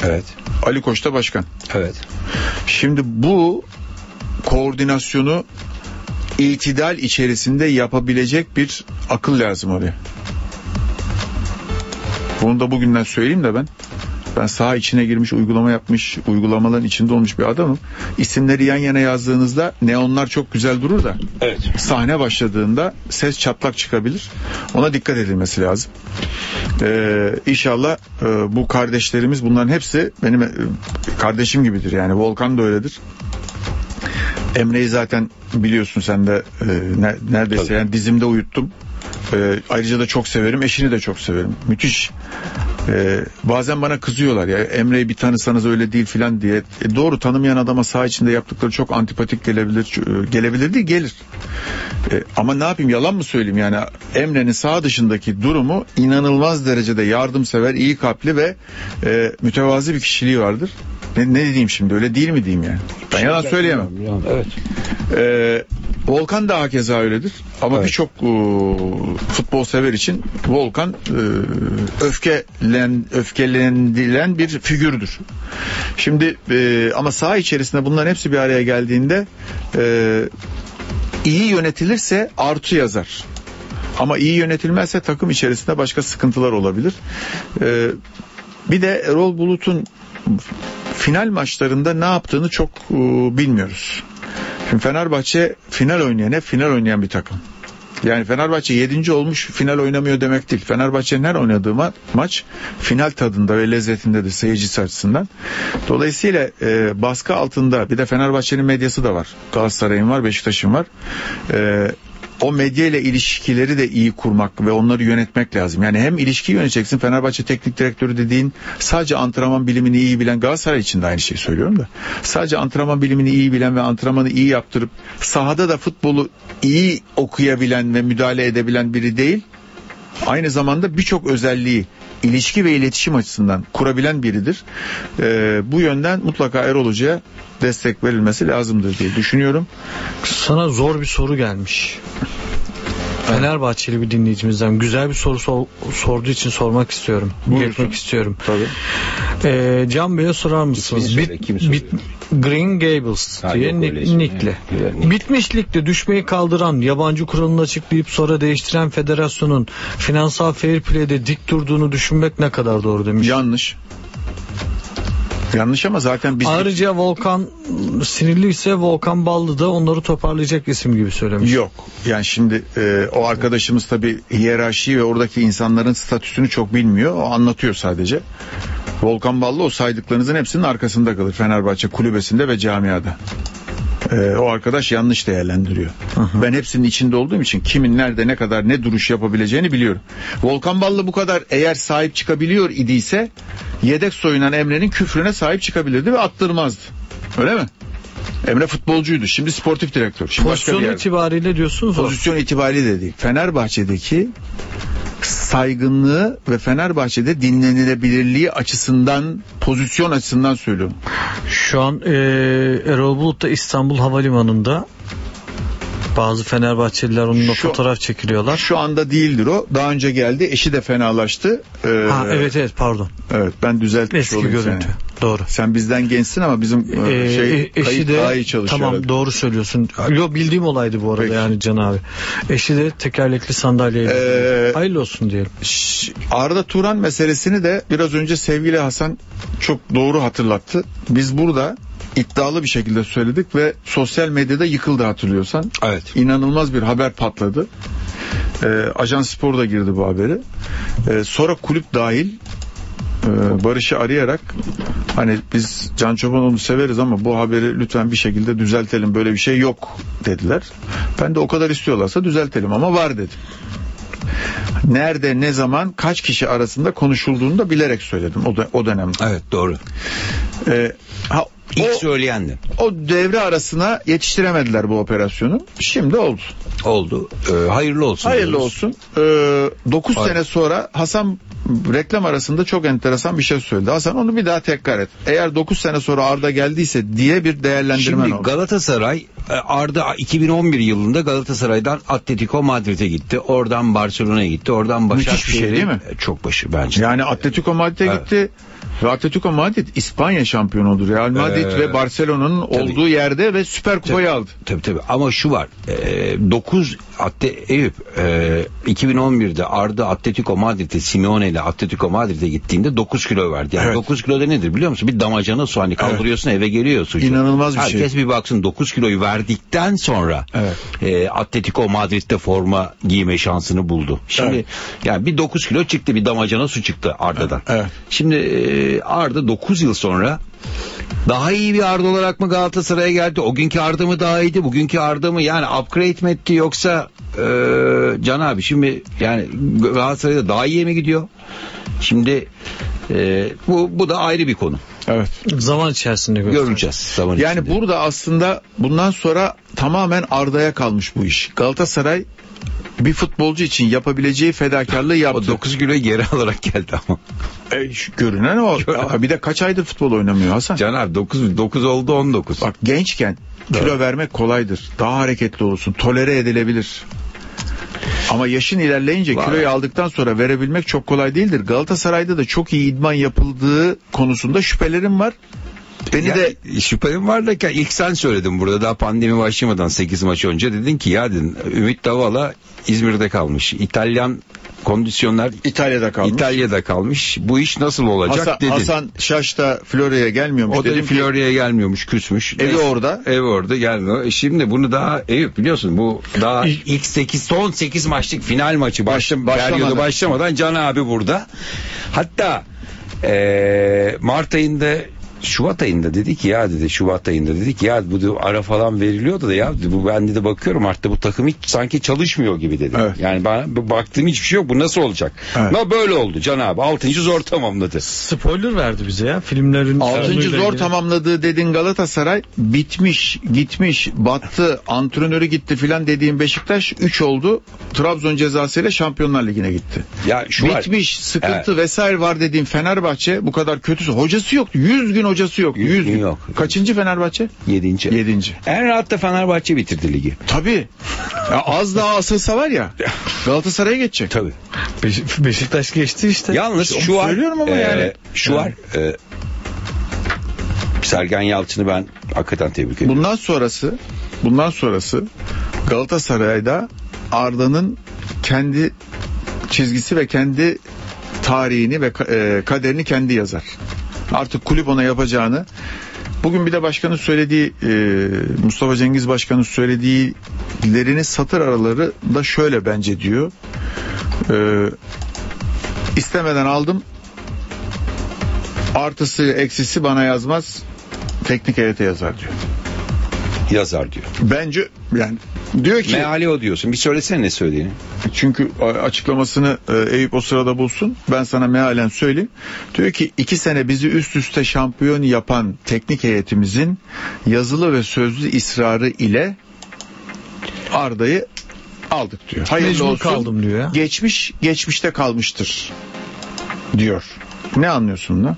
Evet. Ali Koç da başkan. Evet. Şimdi bu koordinasyonu itidal içerisinde yapabilecek bir akıl lazım oraya. Bunu da bugünden söyleyeyim de ben. Ben saha içine girmiş, uygulama yapmış, uygulamaların içinde olmuş bir adamım. İsimleri yan yana yazdığınızda neonlar çok güzel durur da Evet. sahne başladığında ses çatlak çıkabilir. Ona dikkat edilmesi lazım. Ee, inşallah e, bu kardeşlerimiz bunların hepsi benim e, kardeşim gibidir. Yani Volkan da öyledir. Emre'yi zaten biliyorsun sen de e, ne- neredeyse Tabii. yani dizimde uyuttum. E, ayrıca da çok severim. Eşini de çok severim. Müthiş. E, bazen bana kızıyorlar ya Emre'yi bir tanısanız öyle değil filan diye. E, doğru tanımayan adama saha içinde yaptıkları çok antipatik gelebilir. E, Gelebilir değil gelir. E, ama ne yapayım yalan mı söyleyeyim yani Emre'nin sağ dışındaki durumu inanılmaz derecede yardımsever, iyi kalpli ve e, mütevazi bir kişiliği vardır. Ne, ne diyeyim şimdi öyle değil mi diyeyim yani. Ben yalan söyleyemem. Evet. Ee, Volkan da hakeza öyledir. Ama Evet. birçok futbol sever için Volkan e, öfkelen öfkelenilen bir figürdür. Şimdi e, ama saha içerisinde bunların hepsi bir araya geldiğinde e, iyi yönetilirse artı yazar. Ama iyi yönetilmezse takım içerisinde başka sıkıntılar olabilir. E, bir de Erol Bulut'un final maçlarında ne yaptığını çok e, bilmiyoruz. Şimdi Fenerbahçe final oynayan hep final oynayan bir takım. Yani Fenerbahçe 7. olmuş final oynamıyor demek değil. Fenerbahçe'nin her oynadığı ma- maç final tadında ve lezzetindedir seyircisi açısından. Dolayısıyla e, baskı altında bir de Fenerbahçe'nin medyası da var. Galatasaray'ın var, Beşiktaş'ın var. E, o medya ile ilişkileri de iyi kurmak ve onları yönetmek lazım. Yani hem ilişkiyi yöneteceksin Fenerbahçe teknik direktörü dediğin sadece antrenman bilimini iyi bilen Galatasaray için de aynı şeyi söylüyorum da. Sadece antrenman bilimini iyi bilen ve antrenmanı iyi yaptırıp sahada da futbolu iyi okuyabilen ve müdahale edebilen biri değil. Aynı zamanda birçok özelliği ilişki ve iletişim açısından kurabilen biridir. Ee, bu yönden mutlaka Erol Hoca'ya destek verilmesi lazımdır diye düşünüyorum. Sana zor bir soru gelmiş. Fenerbahçeli bir dinleyicimizden güzel bir soru sor- sorduğu için sormak istiyorum. Buyursun. İstiyorum. Tabii. Ee, Can Bey'e sorar mısınız? Söyle, kim soruyor? Green Gables Ha, diye nickli. Nick. Bitmiş ligde düşmeyi kaldıran, yabancı kuralını açıklayıp sonra değiştiren federasyonun finansal fair play'de dik durduğunu düşünmek ne kadar doğru demiş. Yanlış. Yanlış ama zaten biz Ayrıca Volkan sinirliyse Volkan Ballı da onları toparlayacak isim gibi söylemiş. Yok. Yani şimdi e, o arkadaşımız tabii hiyerarşiyi ve oradaki insanların statüsünü çok bilmiyor. O anlatıyor sadece. Volkan Ballı o saydıklarınızın hepsinin arkasında kalır. Fenerbahçe kulübesinde ve camiada. E, o arkadaş yanlış değerlendiriyor. Ben hepsinin içinde olduğum için kimin nerede ne kadar ne duruş yapabileceğini biliyorum. Volkan Ballı bu kadar eğer sahip çıkabiliyor idiyse yedek soyunan Emre'nin küfrüne sahip çıkabilirdi ve attırmazdı. Öyle mi? Emre futbolcuydu. Şimdi sportif direktör. Şimdi Pozisyon itibariyle diyorsunuz o. Pozisyon itibariyle de değil. Fenerbahçe'deki saygınlığı ve Fenerbahçe'de dinlenilebilirliği açısından pozisyon açısından söylüyorum. Şu an e, Erol Bulut da İstanbul Havalimanı'nda bazı Fenerbahçeliler onunla Şu- fotoğraf çekiliyorlar. Şu anda değildir o. Daha önce geldi. Eşi de fenalaştı. Ee, Ha evet evet pardon. Evet ben düzeltmiş Eski olayım görüntü. seni. Doğru. Sen bizden gençsin ama bizim e, Ee, şey e- eşi kayıt de daha iyi çalışıyor. tamam herhalde. doğru söylüyorsun. Yo bildiğim olaydı bu arada Peki. yani Can abi. Eşi de tekerlekli sandalyeyle. Ee, Hayırlı olsun diyelim. Arda Turan meselesini de biraz önce sevgili Hasan çok doğru hatırlattı. Biz burada iddialı bir şekilde söyledik ve sosyal medyada yıkıldı hatırlıyorsan. Evet. İnanılmaz bir haber patladı. Ee, Ajans Spor da girdi bu haberi. Ee, sonra kulüp dahil e, Barış'ı arayarak hani biz Can Çobanoğlu'nu severiz ama bu haberi lütfen bir şekilde düzeltelim böyle bir şey yok dediler. Ben de o kadar istiyorlarsa düzeltelim ama var dedim nerede ne zaman kaç kişi arasında konuşulduğunu da bilerek söyledim o, da, o dönemde. Evet doğru. Ee, ha, İlk o, söyleyen de o devre arasına yetiştiremediler bu operasyonu. Şimdi oldu. oldu. Ee, hayırlı olsun. Hayırlı diyoruz. olsun. Ee, 9 Hayır. sene sonra Hasan reklam arasında çok enteresan bir şey söyledi. Hasan onu bir daha tekrar et. Eğer 9 sene sonra Arda geldiyse diye bir değerlendirmen Şimdi oldu. Galatasaray e, Arda 2011 yılında Galatasaray'dan Atletico Madrid'e gitti. Oradan Barcelona'ya gitti. Oradan Müthiş bir Başakşehir'e şey değil mi? E, Çok başı bence. Yani Atletico Madrid'e Evet. gitti. Ve Atletico Madrid İspanya şampiyonudur. Real Madrid Ee, ve Barcelona'nın olduğu yerde ve Süper Kupayı aldı. Tabii tabii ama şu var. E, 9 Atte, Eyüp e, 2011'de Arda Atletico Madrid'e Simeone ile Atletico Madrid'e gittiğinde 9 kilo verdi. Yani Evet. 9 kilo da nedir biliyor musun? Bir damacana su hani kaldırıyorsun eve geliyor sucu. İnanılmaz bir Herkes şey. bir baksın 9 kiloyu verdikten sonra Evet. e, Atletico Madrid'de forma giyme şansını buldu. Şimdi Evet. yani bir 9 kilo çıktı bir damacana su çıktı Arda'dan. Evet. Şimdi e, Arda 9 yıl sonra daha iyi bir Arda olarak mı Galatasaray'a geldi? O günkü Arda mı daha iyiydi? Bugünkü Arda mı? Yani upgrade mi etti yoksa e, Can abi şimdi yani Galatasaray'da daha iyiye mi gidiyor? Şimdi e, bu bu da ayrı bir konu. Evet. Zaman içerisinde. Göreceğiz zaman Yani içinde. burada aslında bundan sonra tamamen Arda'ya kalmış bu iş. Galatasaray bir futbolcu için yapabileceği fedakarlığı yaptı. O 9 kilo geri [laughs] alarak geldi ama. E, görünen o. Aa, bir de kaç aydır futbol oynamıyor Hasan? Can abi 9, 9 oldu 19. Bak gençken kilo vermek kolaydır. Daha hareketli olursun. Tolere edilebilir. Ama yaşın ilerleyince Var. kiloyu aldıktan sonra verebilmek çok kolay değildir. Galatasaray'da da çok iyi idman yapıldığı konusunda şüphelerim var. Beni Yani de şüphem var da ilk sen söyledin burada daha pandemi başlamadan 8 maç önce dedin ki ya dedin Ümit Davala İzmir'de kalmış. İtalyan kondisyonlar İtalya'da kalmış. İtalya'da kalmış. Bu iş nasıl olacak Hasan, dedin. Hasan Şaş da Florya'ya gelmiyormuş. o da Dedim Florya'ya gelmiyormuş küsmüş. Evi Neyse, orada. Evi orada gelmiyor. E Şimdi bunu daha Eyüp biliyorsun bu daha İlk- ilk 8 son 8 maçlık final maçı baş, Başlamadı. başlamadan. başlamadan Can abi burada. Hatta eee Mart ayında Şubat ayında dedi ki ya dedi Şubat ayında dedi ki ya bu ara falan veriliyordu da ya dedi, bu ben de bakıyorum artık bu takım hiç sanki çalışmıyor gibi dedi. Evet. Yani ben bu baktığım hiçbir şey yok bu nasıl olacak? Evet. Ama böyle oldu Can abi 6. zor tamamladı. Spoiler verdi bize ya filmlerin. Altıncı sonuyla zor ilgili. tamamladığı dedin Galatasaray bitmiş, gitmiş, battı, [laughs] antrenörü gitti filan dediğin Beşiktaş 3 oldu. Trabzon cezasıyla Şampiyonlar Ligi'ne gitti. Ya şu var. bitmiş, sıkıntı Evet. vesaire var dediğin Fenerbahçe bu kadar kötüsü. Hocası yok. 100 gün hocası yok. Yüz 100 gün yok. Kaçıncı Fenerbahçe? 7. 7. En rahat da Fenerbahçe bitirdi ligi. Tabii. Ya az daha asılsa var ya Galatasaray'a geçecek. Tabii. Beş- Beşiktaş geçti işte. Yalnız şu var. söylüyorum ama e, yani. Şu var. e, Sergen Yalçın'ı ben hakikaten tebrik ediyorum. Bundan sonrası bundan sonrası Galatasaray'da Arda'nın kendi çizgisi ve kendi tarihini ve ka- e, kaderini kendi yazar. Artık kulüp ona yapacağını Bugün bir de başkanın söylediği e, Mustafa Cengiz Başkan'ın söylediğilerini satır araları da şöyle bence diyor. E, istemeden aldım. Artısı eksisi bana yazmaz. Teknik heyete yazar diyor. Yazar diyor. Bence yani diyor ki Meali o diyorsun. Bir söylesene ne söylediğini. çünkü açıklamasını e, Eyüp o sırada bulsun. Ben sana mealen söyleyeyim. Diyor ki iki sene bizi üst üste şampiyon yapan teknik heyetimizin yazılı ve sözlü ısrarı ile Arda'yı aldık diyor. Hayırlı Mecbur olsun. kaldım diyor ya. Geçmiş geçmişte kalmıştır diyor. Ne anlıyorsun lan?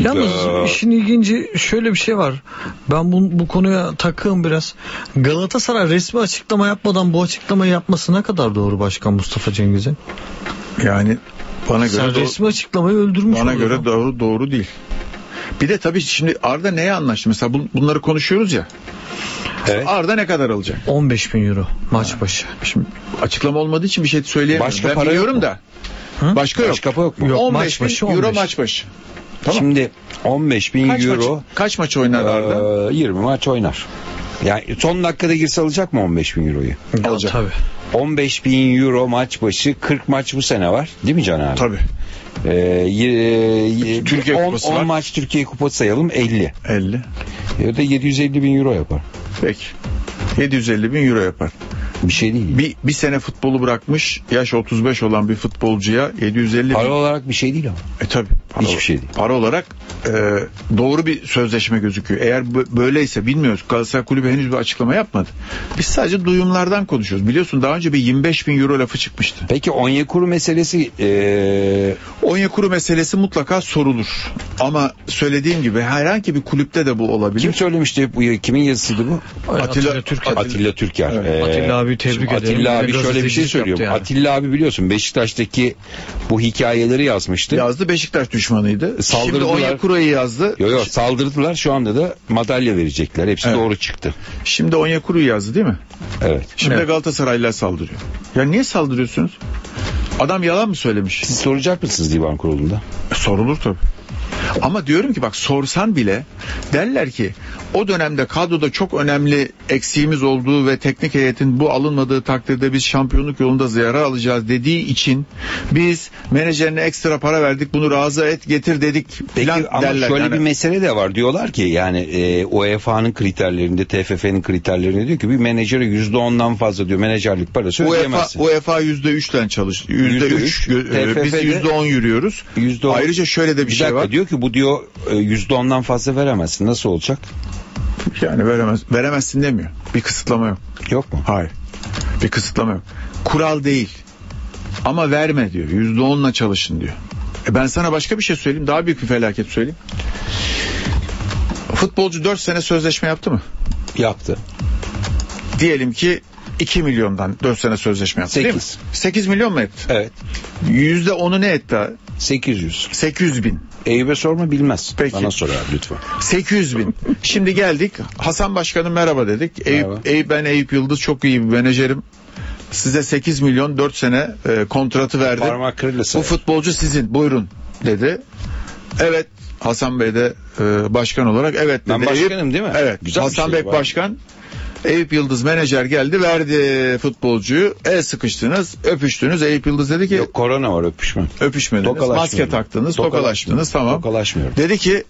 Yalnız Ya. işin ilginci şöyle bir şey var. Ben bu, bu konuya takığım biraz. Galatasaray resmi açıklama yapmadan bu açıklamayı yapması ne kadar doğru Başkan Mustafa Cengiz'in? Yani bana göre Sen doğru- resmi açıklamayı öldürmüş Bana göre doğru doğru değil. Bir de tabii şimdi Arda neye anlaştı? Mesela bu- bunları konuşuyoruz ya. Evet. Arda ne kadar alacak? 15 bin euro maç başı. Şimdi açıklama olmadığı için bir şey söyleyemiyorum. Başka ben para biliyorum yok mu? da. Başka yok. Başka yok mu? Yok, 15 maç başı bin euro 15. maç başı. Tamam. Şimdi 15 bin kaç euro maç, kaç maç oynar Arda? e, 20 maç oynar. Yani son dakikada girse alacak mı 15 bin euroyu? Alacak. Tabii. 15 bin euro maç başı 40 maç bu sene var. Değil mi Can abi? Tabii. Ee, Türkiye 10, Kupası 10 var. maç Türkiye Kupası sayalım 50. 50. Ya da 750 bin euro yapar. Peki. 750 bin euro yapar. Bir şey değil. Bir, bir sene futbolu bırakmış yaş 35 olan bir futbolcuya 750 Para bin. olarak bir şey değil ama. E tabi. Hiçbir şey değil. Para olarak e, doğru bir sözleşme gözüküyor. Eğer bö- böyleyse bilmiyoruz. Galatasaray Kulübü henüz bir açıklama yapmadı. Biz sadece duyumlardan konuşuyoruz. Biliyorsun daha önce bir 25 bin euro lafı çıkmıştı. Peki Onyekuru meselesi ee, Onyekuru meselesi mutlaka sorulur. Ama söylediğim gibi herhangi bir kulüpte de bu olabilir. kim söylemişti bu kimin yazısıydı bu? Atilla, Türker. Atilla Türker. Evet. Ee, Atilla abi tebrik şimdi ederim. Atilla abi şöyle bir şey söylüyor. yani. Atilla abi biliyorsun Beşiktaş'taki bu hikayeleri yazmıştı. yazdı Beşiktaş düşmanıydı. Şimdi Saldırdılar. Onyekuru'yu yazdı. Yo yo saldırdılar şu anda da madalya verecekler. Hepsi Evet. doğru çıktı. Şimdi Onyekuru'yu yazdı değil mi? Evet. Şimdi Evet. Galatasaraylılar saldırıyor. Ya niye saldırıyorsunuz? Adam yalan mı söylemiş? Siz soracak mısınız divan kurulunda? Sorulur tabii. Ama diyorum ki bak sorsan bile derler ki o dönemde kadroda çok önemli eksiğimiz olduğu ve teknik heyetin bu alınmadığı takdirde biz şampiyonluk yolunda zarar alacağız dediği için biz menajerine ekstra para verdik bunu razı et getir dedik Peki filan ama derler. şöyle Yani bir mesele de var. Diyorlar ki yani e, UEFA'nın kriterlerinde TFF'nin kriterlerinde diyor ki bir menajere yüzde ondan fazla diyor menajerlik parası UEFA, ödeyemezsin. UEFA yüzde üçten çalış. Yüzde üç. e, Biz yüzde on yürüyoruz. Yüzde on- Ayrıca şöyle de bir, bir şey var. diyor ki bu diyor e, yüzde ondan fazla veremezsin. Nasıl olacak? Yani veremez, veremezsin demiyor. Bir kısıtlama yok. Yok mu? Hayır. Bir kısıtlama yok. Kural değil. Ama verme diyor. Yüzde onla çalışın diyor. E ben sana başka bir şey söyleyeyim. Daha büyük bir felaket söyleyeyim. Futbolcu 4 sene sözleşme yaptı mı? Yaptı. Diyelim ki 2 milyondan 4 sene sözleşme yaptı değil mi? Sekiz. 8 milyon mu etti? Evet. Yüzde onu ne etti? 800. 800 bin. Eyüp'e sorma bilmez. Peki. Bana sor abi lütfen. 800 bin. Şimdi geldik. Hasan Başkanım merhaba dedik. Eyüp, Merhaba. Eyüp, ben Eyüp Yıldız çok iyi bir menajerim. Size 8 milyon 4 sene e, kontratı verdim. Parmak kırılırsa. Bu futbolcu sizin buyurun dedi. Evet Hasan Bey de e, başkan olarak evet dedi. Ben başkanım değil mi? Evet. Güzel Hasan şey Bey var. başkan. Eyüp Yıldız menajer geldi verdi futbolcuyu. El sıkıştınız öpüştünüz. Eyüp Yıldız dedi ki Yok korona var öpüşme. öpüşmediniz. Maske taktınız tokalaştınız tamam. Tokalaşmıyorum. Dedi ki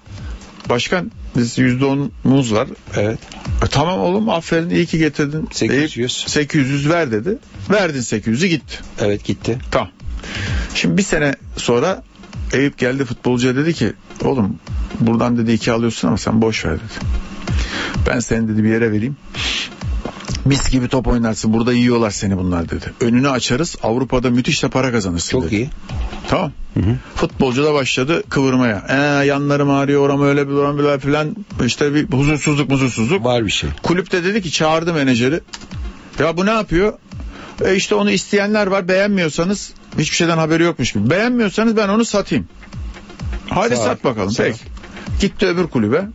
başkan biz yüzde onumuz var. Evet. E, tamam oğlum aferin iyi ki getirdin. 800. Eyüp, 800 ver dedi. Verdin 800'ü gitti. Evet gitti. Tamam. Şimdi bir sene sonra Eyüp geldi futbolcuya dedi ki oğlum buradan dedi iki alıyorsun ama sen boş ver dedi. Ben seni dedi bir yere vereyim. Mis gibi top oynarsın. Burada yiyorlar seni bunlar dedi. Önünü açarız. Avrupa'da müthiş de para kazanırsın Çok dedi. iyi. Tamam. Futbolcu da başladı kıvırmaya. Ee, yanlarım ağrıyor oram öyle bir oram böyle filan. İşte bir huzursuzluk huzursuzluk. Var bir şey. Kulüpte dedi ki çağırdı menajeri. Ya bu ne yapıyor? E işte onu isteyenler var. Beğenmiyorsanız hiçbir şeyden haberi yokmuş gibi. Beğenmiyorsanız ben onu satayım. Hadi Sağ sat bakalım. Sağ. Peki. Gitti öbür kulübe.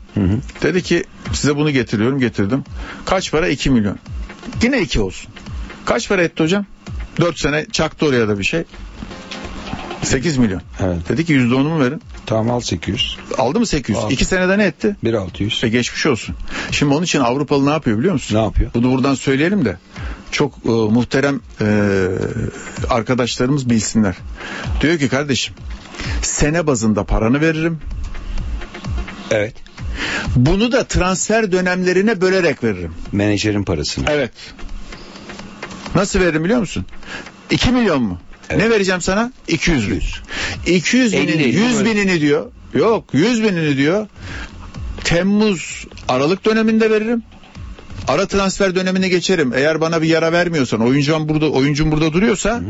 Dedi ki size bunu getiriyorum getirdim. Kaç para? 2 milyon. Yine 2 olsun. Kaç para etti hocam? 4 sene çaktı oraya da bir şey. 8 milyon. Evet. Dedi ki %10'umu verin. Tamam al 800. Aldı mı 800? Aldı. 2 senede ne etti? 1600. E geçmiş olsun. Şimdi onun için Avrupalı ne yapıyor biliyor musun? Ne yapıyor? Bunu buradan söyleyelim de çok e, muhterem e, arkadaşlarımız bilsinler. Diyor ki kardeşim sene bazında paranı veririm. Evet. Bunu da transfer dönemlerine bölerek veririm. Menajerin parasını. Evet. Nasıl veririm biliyor musun? 2 milyon mu? Ne vereceğim sana? 200 bin. 200 binin 50, 100 böyle. binini diyor. Yok 100 binini diyor. Temmuz Aralık döneminde veririm. Ara transfer dönemine geçerim. Eğer bana bir yara vermiyorsan, oyuncum burada oyuncum burada duruyorsa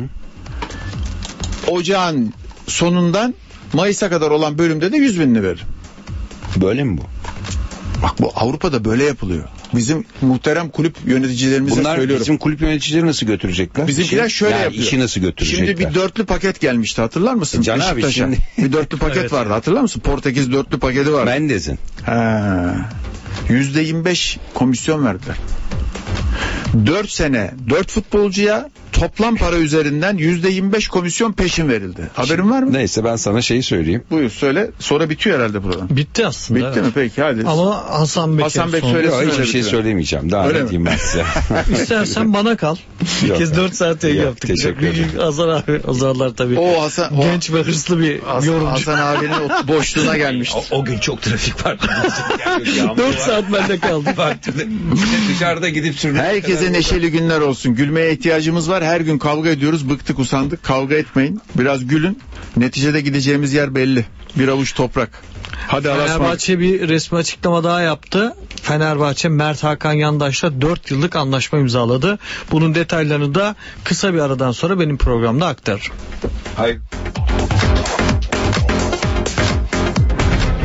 Ocağın sonundan Mayıs'a kadar olan bölümde de 100 binini veririm. Böyle mi bu? Bak bu Avrupa'da böyle yapılıyor. Bizim muhterem kulüp yöneticilerimize Bunlar söylüyorum. bizim kulüp yöneticileri nasıl götürecekler? Bizimkiler İşi- şöyle yani yapıyor. işi nasıl götürecekler? Şimdi bir dörtlü paket gelmişti hatırlar mısın? E Can abi Beşiktaş'a. şimdi- Bir dörtlü paket [laughs] vardı hatırlar mısın? Portekiz dörtlü paketi vardı. Mendez'in. Ha. Yüzde 25 komisyon verdiler. 4 sene 4 futbolcuya toplam para üzerinden yüzde 25 komisyon peşin verildi. Haberin var mı? Neyse ben sana şeyi söyleyeyim. Buyur söyle. Sonra bitiyor herhalde program. Bitti aslında. Bitti evet. mi peki hadi. Ama Hasan Bey Hasan Bey son- söyle. Yok, Söylesin hiçbir şey söylemeyeceğim. Daha Öyle ne diyeyim ben size. [laughs] İstersen bana kal. Bir kez 4 saat yayın yaptık. teşekkür ederim. Hasan abi o zamanlar tabii. O Hasan o Genç ve hırslı bir Hasan, yorumcu. Hasan abinin o boşluğuna gelmişti. O gün çok trafik vardı. 4 [laughs] saat bende kaldı. Dışarıda gidip sürünen. Herkese neşeli günler olsun. Gülmeye ihtiyacımız var. Her gün kavga ediyoruz. Bıktık usandık. Kavga etmeyin. Biraz gülün. Neticede gideceğimiz yer belli. Bir avuç toprak. Hadi. Fenerbahçe bir resmi açıklama daha yaptı. Fenerbahçe Mert Hakan Yandaş'la 4 yıllık anlaşma imzaladı. Bunun detaylarını da kısa bir aradan sonra benim programda aktarırım. Hayır.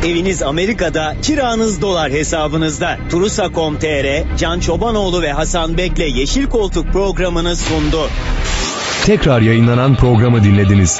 Eviniz Amerika'da, kiranız dolar hesabınızda. Turusa.com.tr, Can Çobanoğlu ve Hasan Bek'le Yeşil Koltuk programını sundu. Tekrar yayınlanan programı dinlediniz.